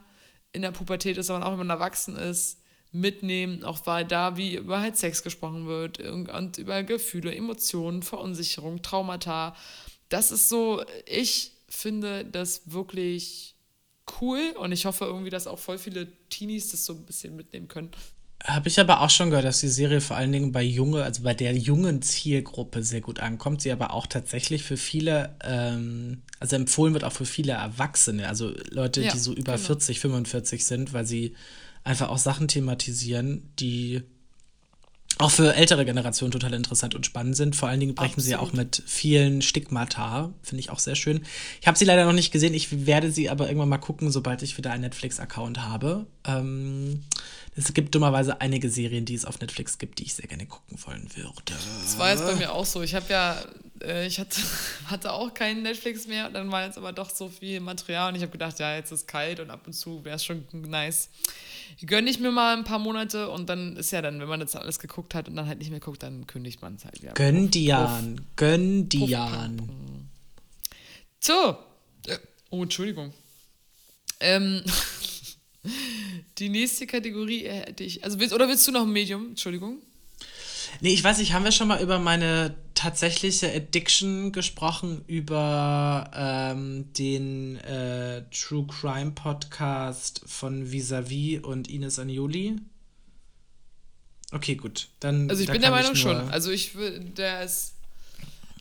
in der Pubertät ist, sondern auch wenn man erwachsen ist, mitnehmen, auch weil da wie über halt Sex gesprochen wird und über Gefühle, Emotionen, Verunsicherung, Traumata. Das ist so, ich finde das wirklich cool und ich hoffe irgendwie, dass auch voll viele Teenies das so ein bisschen mitnehmen können. Habe ich aber auch schon gehört, dass die Serie vor allen Dingen bei junge, also bei der jungen Zielgruppe sehr gut ankommt. Sie aber auch tatsächlich für viele, ähm, also empfohlen wird auch für viele Erwachsene, also Leute, ja, die so über genau. 40, 45 sind, weil sie einfach auch Sachen thematisieren, die auch für ältere Generationen total interessant und spannend sind. Vor allen Dingen brechen Absolut. sie auch mit vielen Stigmata, finde ich auch sehr schön. Ich habe sie leider noch nicht gesehen, ich werde sie aber irgendwann mal gucken, sobald ich wieder einen Netflix-Account habe. Ähm, es gibt dummerweise einige Serien, die es auf Netflix gibt, die ich sehr gerne gucken wollen würde. Das war jetzt bei mir auch so. Ich habe ja, äh, ich hatte, hatte auch keinen Netflix mehr und dann war jetzt aber doch so viel Material und ich habe gedacht, ja, jetzt ist kalt und ab und zu wäre es schon nice. Gönne ich mir mal ein paar Monate und dann ist ja dann, wenn man das alles geguckt hat und dann halt nicht mehr guckt, dann kündigt man es halt wieder. Gönn Dian, gönn Dian. So. Oh, Entschuldigung. Ähm, Die nächste Kategorie hätte ich. Also willst, oder willst du noch ein Medium? Entschuldigung. Nee, ich weiß nicht, haben wir schon mal über meine tatsächliche Addiction gesprochen, über ähm, den äh, True Crime Podcast von Visavi und Ines Agnoli? Okay, gut. Dann, also ich bin der Meinung schon. Also ich der ist.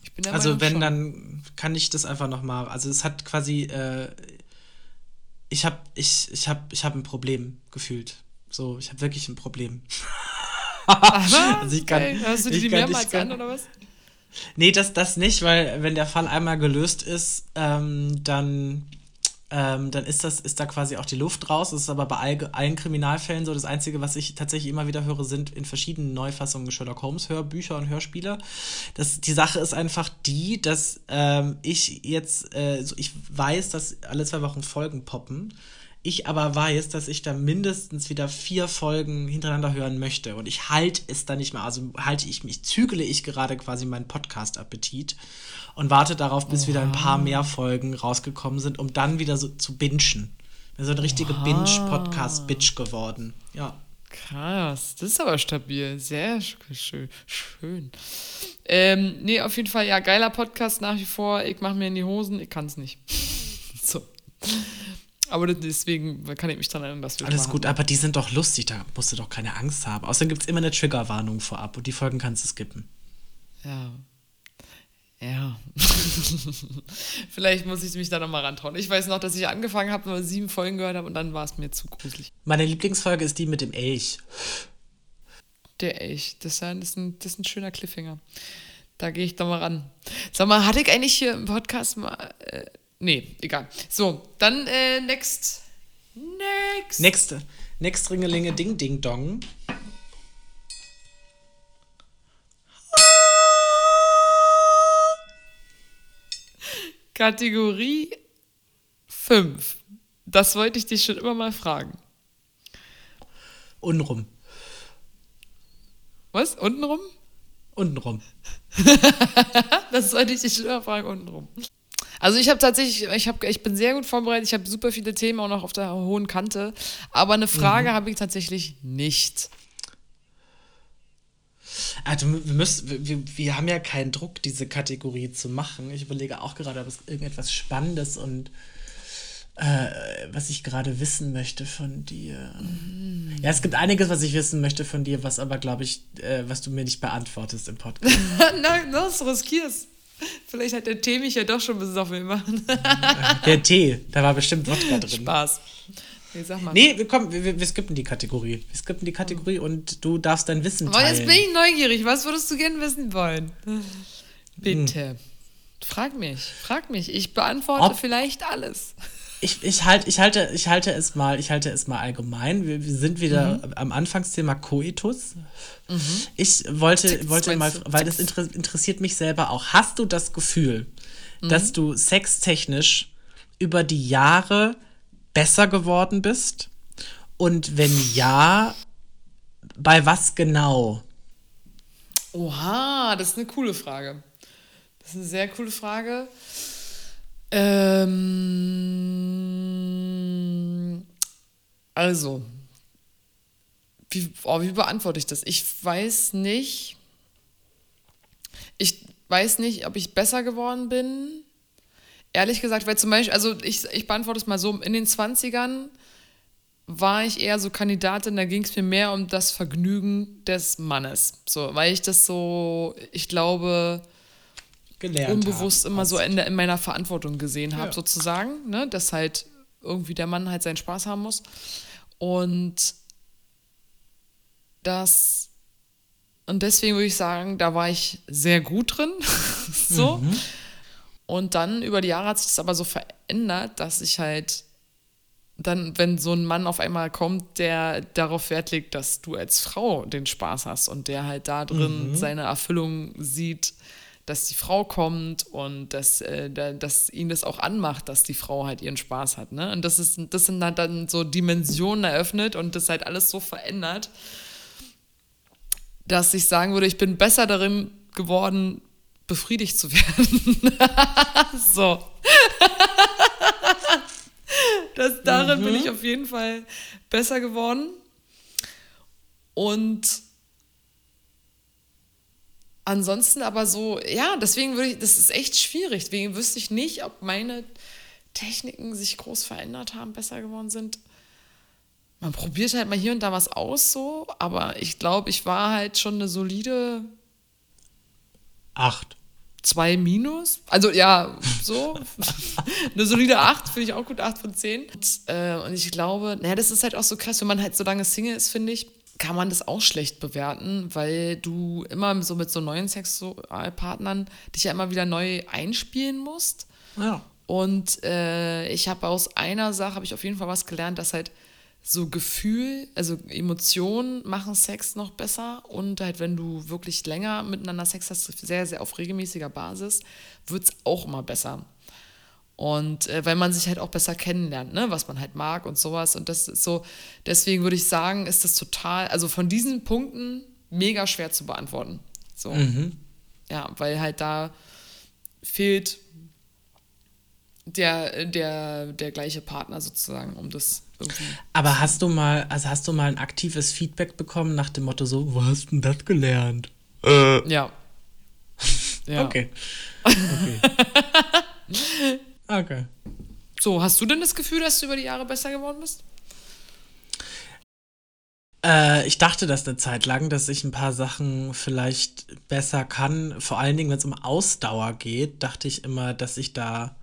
Ich bin der also Meinung wenn, schon. dann kann ich das einfach noch mal. Also es hat quasi äh, ich habe ich, ich hab, ich hab ein Problem gefühlt. So, ich habe wirklich ein Problem. also ich kann, okay. Hörst du die, die mehrmals kann, an oder was? Nee, das, das nicht, weil wenn der Fall einmal gelöst ist, ähm, dann ähm, dann ist das, ist da quasi auch die Luft raus. Das ist aber bei all, allen Kriminalfällen so. Das Einzige, was ich tatsächlich immer wieder höre, sind in verschiedenen Neufassungen Sherlock Holmes Hörbücher und Hörspiele. Das, die Sache ist einfach die, dass ähm, ich jetzt, äh, so ich weiß, dass alle zwei Wochen Folgen poppen ich aber weiß, dass ich da mindestens wieder vier Folgen hintereinander hören möchte und ich halte es da nicht mehr, also halte ich mich, zügele ich gerade quasi meinen Podcast-Appetit und warte darauf, bis Oha. wieder ein paar mehr Folgen rausgekommen sind, um dann wieder so zu bingen. So eine richtige Binge-Podcast-Bitch geworden. Ja. Krass, das ist aber stabil. Sehr schön. schön. Ähm, nee, auf jeden Fall, ja, geiler Podcast nach wie vor. Ich mache mir in die Hosen, ich kann es nicht. so. Aber deswegen kann ich mich daran erinnern, dass wir Alles gut, aber die sind doch lustig, da musst du doch keine Angst haben. Außerdem gibt es immer eine Triggerwarnung vorab und die Folgen kannst du skippen. Ja. Ja. Vielleicht muss ich mich da nochmal rantrauen. Ich weiß noch, dass ich angefangen habe, nur sieben Folgen gehört habe und dann war es mir zu gruselig. Meine Lieblingsfolge ist die mit dem Elch. Der Elch. Das ist, ein, das ist, ein, das ist ein schöner Cliffhanger. Da gehe ich doch mal ran. Sag mal, hatte ich eigentlich hier im Podcast mal. Äh, nee, egal. So, dann äh, next. Next. Next. Next Ringelinge Ding Ding Dong. Kategorie 5. Das wollte ich dich schon immer mal fragen. Untenrum. Was? Untenrum? Untenrum. das wollte ich dich schon immer fragen, untenrum. Also ich habe tatsächlich, ich, hab, ich bin sehr gut vorbereitet, ich habe super viele Themen auch noch auf der hohen Kante, aber eine Frage mhm. habe ich tatsächlich nicht. Also wir, müssen, wir, wir haben ja keinen Druck, diese Kategorie zu machen. Ich überlege auch gerade, ob es irgendetwas Spannendes und äh, was ich gerade wissen möchte von dir. Mhm. Ja, es gibt einiges, was ich wissen möchte von dir, was aber, glaube ich, äh, was du mir nicht beantwortest im Podcast. Nein, das riskierst. Vielleicht hat der Tee mich ja doch schon besoffen gemacht. der Tee, da war bestimmt Wodka drin. Spaß. Nee, sag mal. Nee, wir, komm, wir, wir skippen die Kategorie. Wir skippen die Kategorie und du darfst dein Wissen teilen. Aber jetzt bin ich neugierig. Was würdest du gerne wissen wollen? Bitte. Hm. Frag mich, frag mich. Ich beantworte Ob vielleicht alles. Ich, ich, halt, ich, halte, ich, halte es mal, ich halte es mal allgemein. Wir, wir sind wieder mhm. am Anfangsthema Coitus. Mhm. Ich wollte, wollte mal, weil das interessiert mich selber auch. Hast du das Gefühl, mhm. dass du sextechnisch über die Jahre besser geworden bist? Und wenn ja, bei was genau? Oha, das ist eine coole Frage. Das ist eine sehr coole Frage. Ähm, also, wie, oh, wie beantworte ich das? Ich weiß nicht. Ich weiß nicht, ob ich besser geworden bin ehrlich gesagt, weil zum Beispiel, also ich, ich beantworte es mal so, in den 20ern war ich eher so Kandidatin, da ging es mir mehr um das Vergnügen des Mannes. So, weil ich das so, ich glaube, Gelernt unbewusst haben, immer so in, in, meiner Verantwortung gesehen habe, ja. sozusagen, ne? dass halt irgendwie der Mann halt seinen Spaß haben muss. Und das, und deswegen würde ich sagen, da war ich sehr gut drin. so. Mhm. Und dann über die Jahre hat sich das aber so verändert, dass ich halt dann, wenn so ein Mann auf einmal kommt, der darauf Wert legt, dass du als Frau den Spaß hast und der halt da drin mhm. seine Erfüllung sieht, dass die Frau kommt und dass, äh, dass ihn das auch anmacht, dass die Frau halt ihren Spaß hat. Ne? Und das, ist, das sind halt dann so Dimensionen eröffnet und das halt alles so verändert, dass ich sagen würde, ich bin besser darin geworden, befriedigt zu werden. so. das, darin mhm. bin ich auf jeden Fall besser geworden. Und ansonsten aber so, ja, deswegen würde ich, das ist echt schwierig. Deswegen wüsste ich nicht, ob meine Techniken sich groß verändert haben, besser geworden sind. Man probiert halt mal hier und da was aus, so, aber ich glaube, ich war halt schon eine solide Acht. Zwei minus. Also ja, so. Eine solide acht finde ich auch gut, acht von zehn. Und, äh, und ich glaube, naja, das ist halt auch so krass, wenn man halt so lange Single ist, finde ich, kann man das auch schlecht bewerten, weil du immer so mit so neuen Sexualpartnern dich ja immer wieder neu einspielen musst. Ja. Und äh, ich habe aus einer Sache, habe ich auf jeden Fall was gelernt, dass halt so Gefühl, also Emotionen machen Sex noch besser und halt, wenn du wirklich länger miteinander Sex hast, sehr, sehr auf regelmäßiger Basis, wird es auch immer besser. Und äh, weil man sich halt auch besser kennenlernt, ne, was man halt mag und sowas. Und das ist so, deswegen würde ich sagen, ist das total, also von diesen Punkten mega schwer zu beantworten. So. Mhm. Ja, weil halt da fehlt der, der, der gleiche Partner sozusagen, um das irgendwie. Aber hast du mal, also hast du mal ein aktives Feedback bekommen nach dem Motto so, wo hast du denn das gelernt? Äh. Ja. ja. Okay. Okay. okay. So, hast du denn das Gefühl, dass du über die Jahre besser geworden bist? Äh, ich dachte das eine Zeit lang, dass ich ein paar Sachen vielleicht besser kann. Vor allen Dingen, wenn es um Ausdauer geht, dachte ich immer, dass ich da,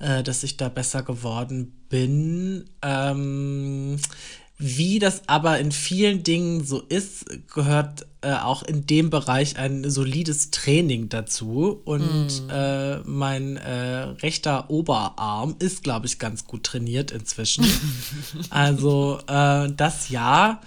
äh, dass ich da besser geworden bin. Ähm, wie das aber in vielen Dingen so ist, gehört äh, auch in dem Bereich ein solides Training dazu. Und mm. äh, mein äh, rechter Oberarm ist, glaube ich, ganz gut trainiert inzwischen. also äh, das ja.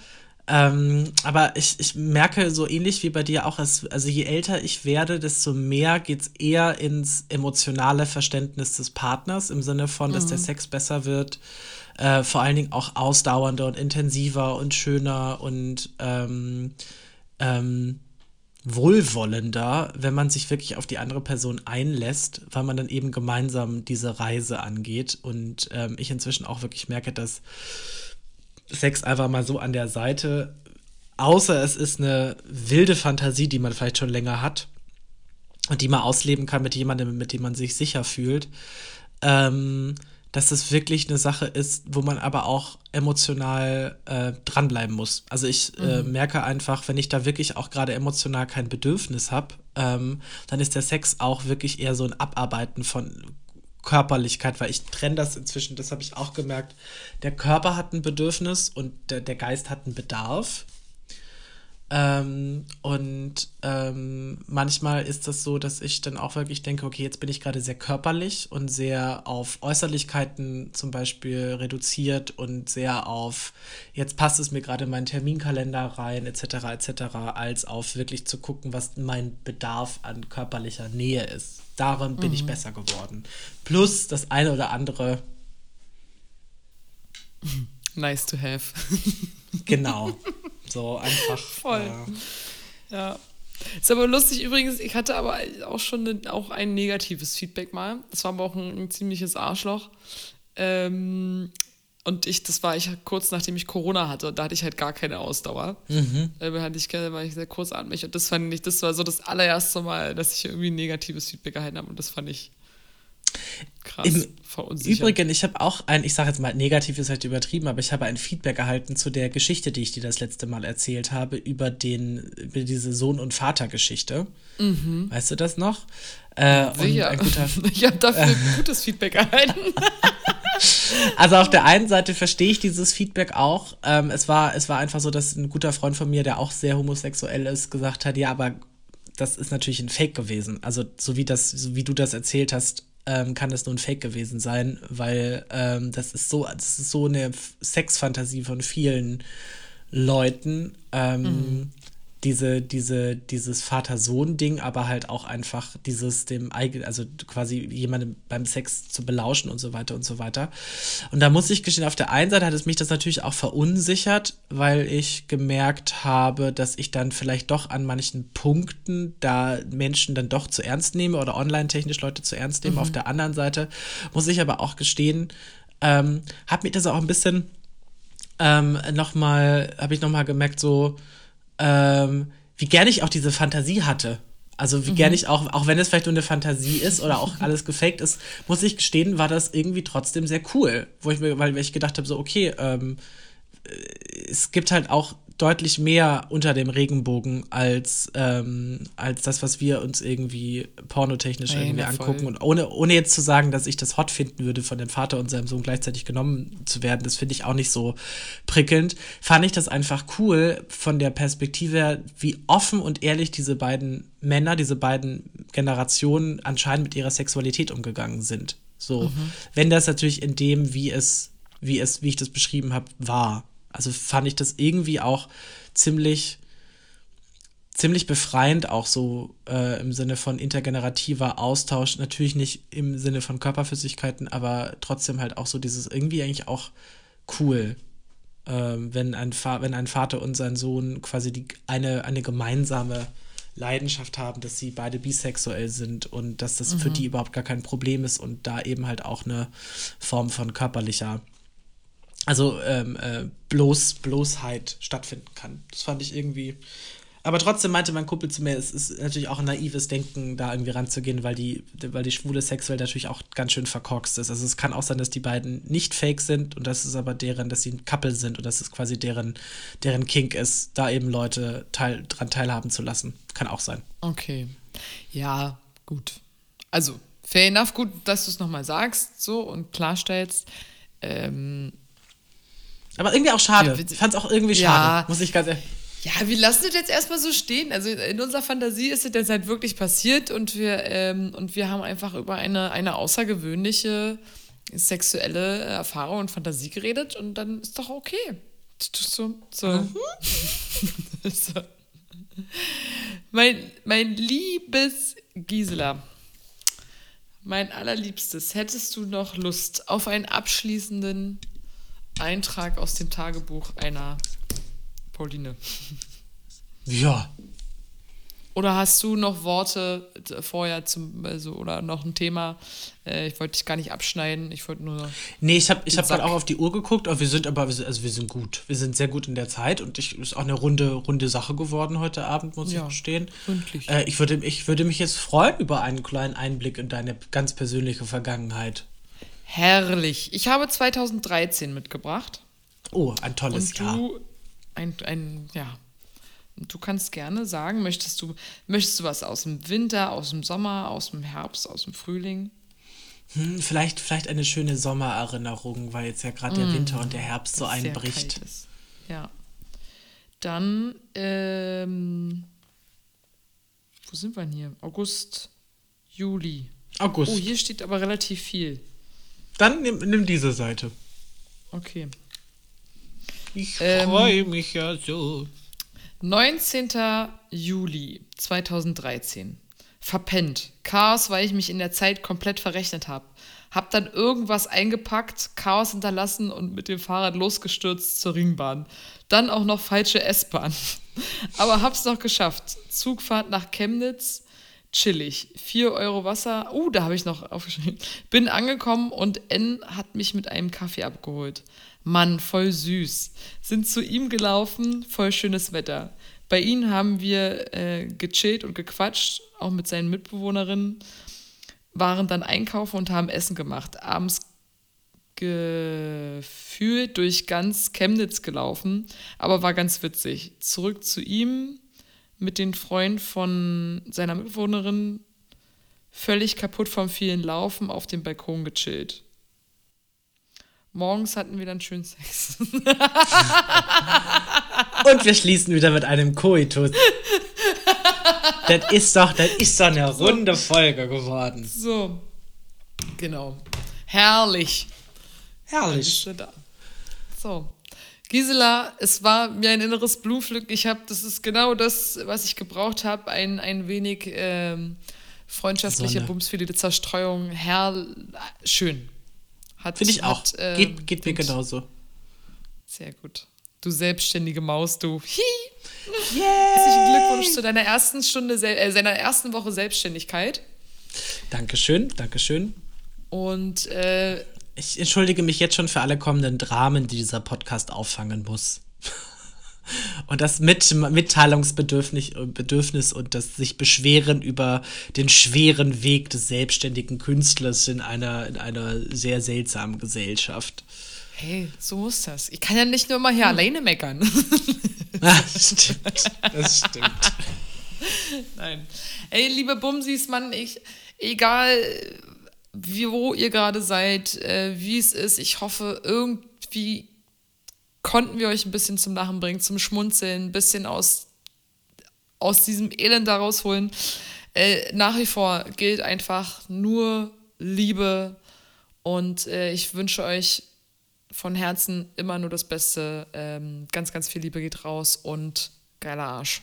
Ähm, aber ich, ich merke so ähnlich wie bei dir auch, als, also je älter ich werde, desto mehr geht es eher ins emotionale Verständnis des Partners, im Sinne von, dass der mhm. Sex besser wird äh, vor allen Dingen auch ausdauernder und intensiver und schöner und ähm, ähm, wohlwollender, wenn man sich wirklich auf die andere Person einlässt, weil man dann eben gemeinsam diese Reise angeht. Und ähm, ich inzwischen auch wirklich merke, dass Sex einfach mal so an der Seite, außer es ist eine wilde Fantasie, die man vielleicht schon länger hat und die man ausleben kann mit jemandem, mit dem man sich sicher fühlt, ähm, dass es wirklich eine Sache ist, wo man aber auch emotional äh, dranbleiben muss. Also ich äh, mhm. merke einfach, wenn ich da wirklich auch gerade emotional kein Bedürfnis habe, ähm, dann ist der Sex auch wirklich eher so ein Abarbeiten von Körperlichkeit, weil ich trenne das inzwischen, das habe ich auch gemerkt. Der Körper hat ein Bedürfnis und der, der Geist hat einen Bedarf. Ähm, und ähm, manchmal ist das so, dass ich dann auch wirklich denke, okay, jetzt bin ich gerade sehr körperlich und sehr auf Äußerlichkeiten zum Beispiel reduziert und sehr auf, jetzt passt es mir gerade in meinen Terminkalender rein, etc., etc., als auf wirklich zu gucken, was mein Bedarf an körperlicher Nähe ist. Daran bin mhm. ich besser geworden. Plus das eine oder andere. Nice to have. genau. So einfach. Voll. Äh, ja. Ist aber lustig übrigens, ich hatte aber auch schon ne, auch ein negatives Feedback mal. Das war aber auch ein, ein ziemliches Arschloch. Ähm, und ich, das war ich kurz nachdem ich Corona hatte, da hatte ich halt gar keine Ausdauer. Mhm. Da hatte ich, war ich sehr kurzatmig. Und das fand ich, das war so das allererste Mal, dass ich irgendwie ein negatives Feedback erhalten habe. Und das fand ich Krass, Im Übrigen, ich habe auch ein, ich sage jetzt mal, negativ ist halt übertrieben, aber ich habe ein Feedback erhalten zu der Geschichte, die ich dir das letzte Mal erzählt habe, über, den, über diese Sohn- und Vater-Geschichte. Mhm. Weißt du das noch? Äh, Sicher. Guter, ich habe dafür äh, gutes Feedback erhalten. also auf der einen Seite verstehe ich dieses Feedback auch. Ähm, es, war, es war einfach so, dass ein guter Freund von mir, der auch sehr homosexuell ist, gesagt hat, ja, aber das ist natürlich ein Fake gewesen. Also so wie das, so wie du das erzählt hast, ähm, kann das nur ein Fake gewesen sein, weil ähm, das ist so, das ist so eine Sexfantasie von vielen Leuten. Ähm, mhm diese, diese, dieses Vater-Sohn-Ding, aber halt auch einfach dieses dem eigenen, also quasi jemanden beim Sex zu belauschen und so weiter und so weiter. Und da muss ich gestehen, auf der einen Seite hat es mich das natürlich auch verunsichert, weil ich gemerkt habe, dass ich dann vielleicht doch an manchen Punkten da Menschen dann doch zu ernst nehme oder online-technisch Leute zu ernst nehme. Mhm. Auf der anderen Seite muss ich aber auch gestehen, ähm, hat mich das auch ein bisschen ähm, nochmal, habe ich nochmal gemerkt, so, ähm, wie gerne ich auch diese Fantasie hatte. Also wie mhm. gerne ich auch, auch wenn es vielleicht nur eine Fantasie ist oder auch alles gefaked ist, muss ich gestehen, war das irgendwie trotzdem sehr cool. Wo ich mir, weil ich gedacht habe, so, okay, ähm, es gibt halt auch deutlich mehr unter dem Regenbogen als, ähm, als das, was wir uns irgendwie pornotechnisch Nein, irgendwie angucken. Voll. Und ohne, ohne jetzt zu sagen, dass ich das hot finden würde, von dem Vater und seinem Sohn gleichzeitig genommen zu werden, das finde ich auch nicht so prickelnd, fand ich das einfach cool von der Perspektive her, wie offen und ehrlich diese beiden Männer, diese beiden Generationen anscheinend mit ihrer Sexualität umgegangen sind. So, mhm. wenn das natürlich in dem, wie es, wie es, wie ich das beschrieben habe, war. Also fand ich das irgendwie auch ziemlich, ziemlich befreiend, auch so äh, im Sinne von intergenerativer Austausch. Natürlich nicht im Sinne von Körperflüssigkeiten, aber trotzdem halt auch so dieses irgendwie eigentlich auch cool, äh, wenn, ein wenn ein Vater und sein Sohn quasi die, eine, eine gemeinsame Leidenschaft haben, dass sie beide bisexuell sind und dass das mhm. für die überhaupt gar kein Problem ist und da eben halt auch eine Form von körperlicher also ähm, äh, bloß, Bloßheit stattfinden kann. Das fand ich irgendwie Aber trotzdem meinte mein Kumpel zu mir, es ist natürlich auch ein naives Denken, da irgendwie ranzugehen, weil die, weil die schwule Sexwelt natürlich auch ganz schön verkorkst ist. Also es kann auch sein, dass die beiden nicht fake sind und das ist aber deren, dass sie ein Couple sind und dass es quasi deren, deren Kink ist, da eben Leute teil, dran teilhaben zu lassen. Kann auch sein. Okay. Ja, gut. Also, fair enough, gut, dass du es nochmal sagst so und klarstellst. Ähm, aber irgendwie auch schade. Ja, ich fand es auch irgendwie schade, muss ich ganz ehrlich. Ja, wir lassen das jetzt erstmal so stehen. Also in unserer Fantasie ist es jetzt halt wirklich passiert und wir, ähm, und wir haben einfach über eine, eine außergewöhnliche sexuelle Erfahrung und Fantasie geredet und dann ist doch okay. So, so. Mhm. so. Mein, mein liebes Gisela, mein allerliebstes, hättest du noch Lust auf einen abschließenden Eintrag aus dem Tagebuch einer Pauline? Ja. Oder hast du noch Worte vorher zum, also, oder noch ein Thema? Äh, ich wollte dich gar nicht abschneiden, ich wollte nur. Nee, ich habe ich hab gerade auch auf die Uhr geguckt, aber wir sind aber, also wir sind gut. Wir sind sehr gut in der Zeit und ich ist auch eine runde, runde Sache geworden heute Abend, muss ja, ich gestehen. Äh, ich, würde, ich würde mich jetzt freuen über einen kleinen Einblick in deine ganz persönliche Vergangenheit. Herrlich. Ich habe 2013 mitgebracht. Oh, ein tolles und du, Jahr. Ein, ein, ja, Du kannst gerne sagen, möchtest du, möchtest du was aus dem Winter, aus dem Sommer, aus dem Herbst, aus dem Frühling? Hm, vielleicht, vielleicht eine schöne Sommererinnerung, weil jetzt ja gerade mm, der Winter und der Herbst so einbricht. Ja. Dann, ähm, wo sind wir denn hier? August, Juli. August. Oh, hier steht aber relativ viel. Dann nimm, nimm diese Seite. Okay. Ich ähm, freue mich ja so. 19. Juli 2013. Verpennt. Chaos, weil ich mich in der Zeit komplett verrechnet habe. Hab dann irgendwas eingepackt, Chaos hinterlassen und mit dem Fahrrad losgestürzt zur Ringbahn. Dann auch noch falsche S-Bahn. Aber hab's noch geschafft. Zugfahrt nach Chemnitz, chillig. 4 Euro Wasser. Uh, da habe ich noch aufgeschrieben. Bin angekommen und N hat mich mit einem Kaffee abgeholt. Mann, voll süß. Sind zu ihm gelaufen, voll schönes Wetter. Bei ihm haben wir äh, gechillt und gequatscht, auch mit seinen Mitbewohnerinnen, waren dann einkaufen und haben Essen gemacht. Abends gefühlt durch ganz Chemnitz gelaufen, aber war ganz witzig. Zurück zu ihm mit den Freunden von seiner Mitbewohnerin, völlig kaputt vom vielen Laufen, auf dem Balkon gechillt. Morgens hatten wir dann schön Sex. Und wir schließen wieder mit einem Koitus. das ist doch, das ist doch eine runde Folge geworden. So. Genau. Herrlich. Herrlich. So. Gisela, es war mir ein inneres Blumenpflücken. Ich habe, das ist genau das, was ich gebraucht habe. Ein, ein wenig ähm, freundschaftliche Bumsfilet, Zerstreuung. Herr, schön. Finde ich auch. äh, geht geht mir genauso. Sehr gut. Du selbstständige Maus, du. Hi. Herzlichen Glückwunsch zu deiner ersten Stunde, äh, seiner ersten Woche Selbstständigkeit. Dankeschön, Dankeschön. Und äh, ich entschuldige mich jetzt schon für alle kommenden Dramen, die dieser Podcast auffangen muss. Und das mit Mitteilungsbedürfnis Bedürfnis und das sich beschweren über den schweren Weg des selbstständigen Künstlers in einer, in einer sehr seltsamen Gesellschaft. Hey, so muss das. Ich kann ja nicht nur mal hier hm. alleine meckern. das stimmt. Das stimmt. Nein. Ey, liebe Bumsis, Mann, ich, egal wo ihr gerade seid, äh, wie es ist, ich hoffe, irgendwie konnten wir euch ein bisschen zum Lachen bringen, zum Schmunzeln, ein bisschen aus, aus diesem Elend da rausholen. Äh, nach wie vor gilt einfach nur Liebe und äh, ich wünsche euch von Herzen immer nur das Beste. Ähm, ganz, ganz viel Liebe geht raus und geiler Arsch.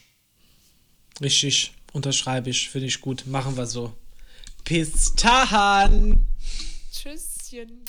Richtig, unterschreibe ich, finde ich gut. Machen wir so. Bis dahin. Tschüsschen.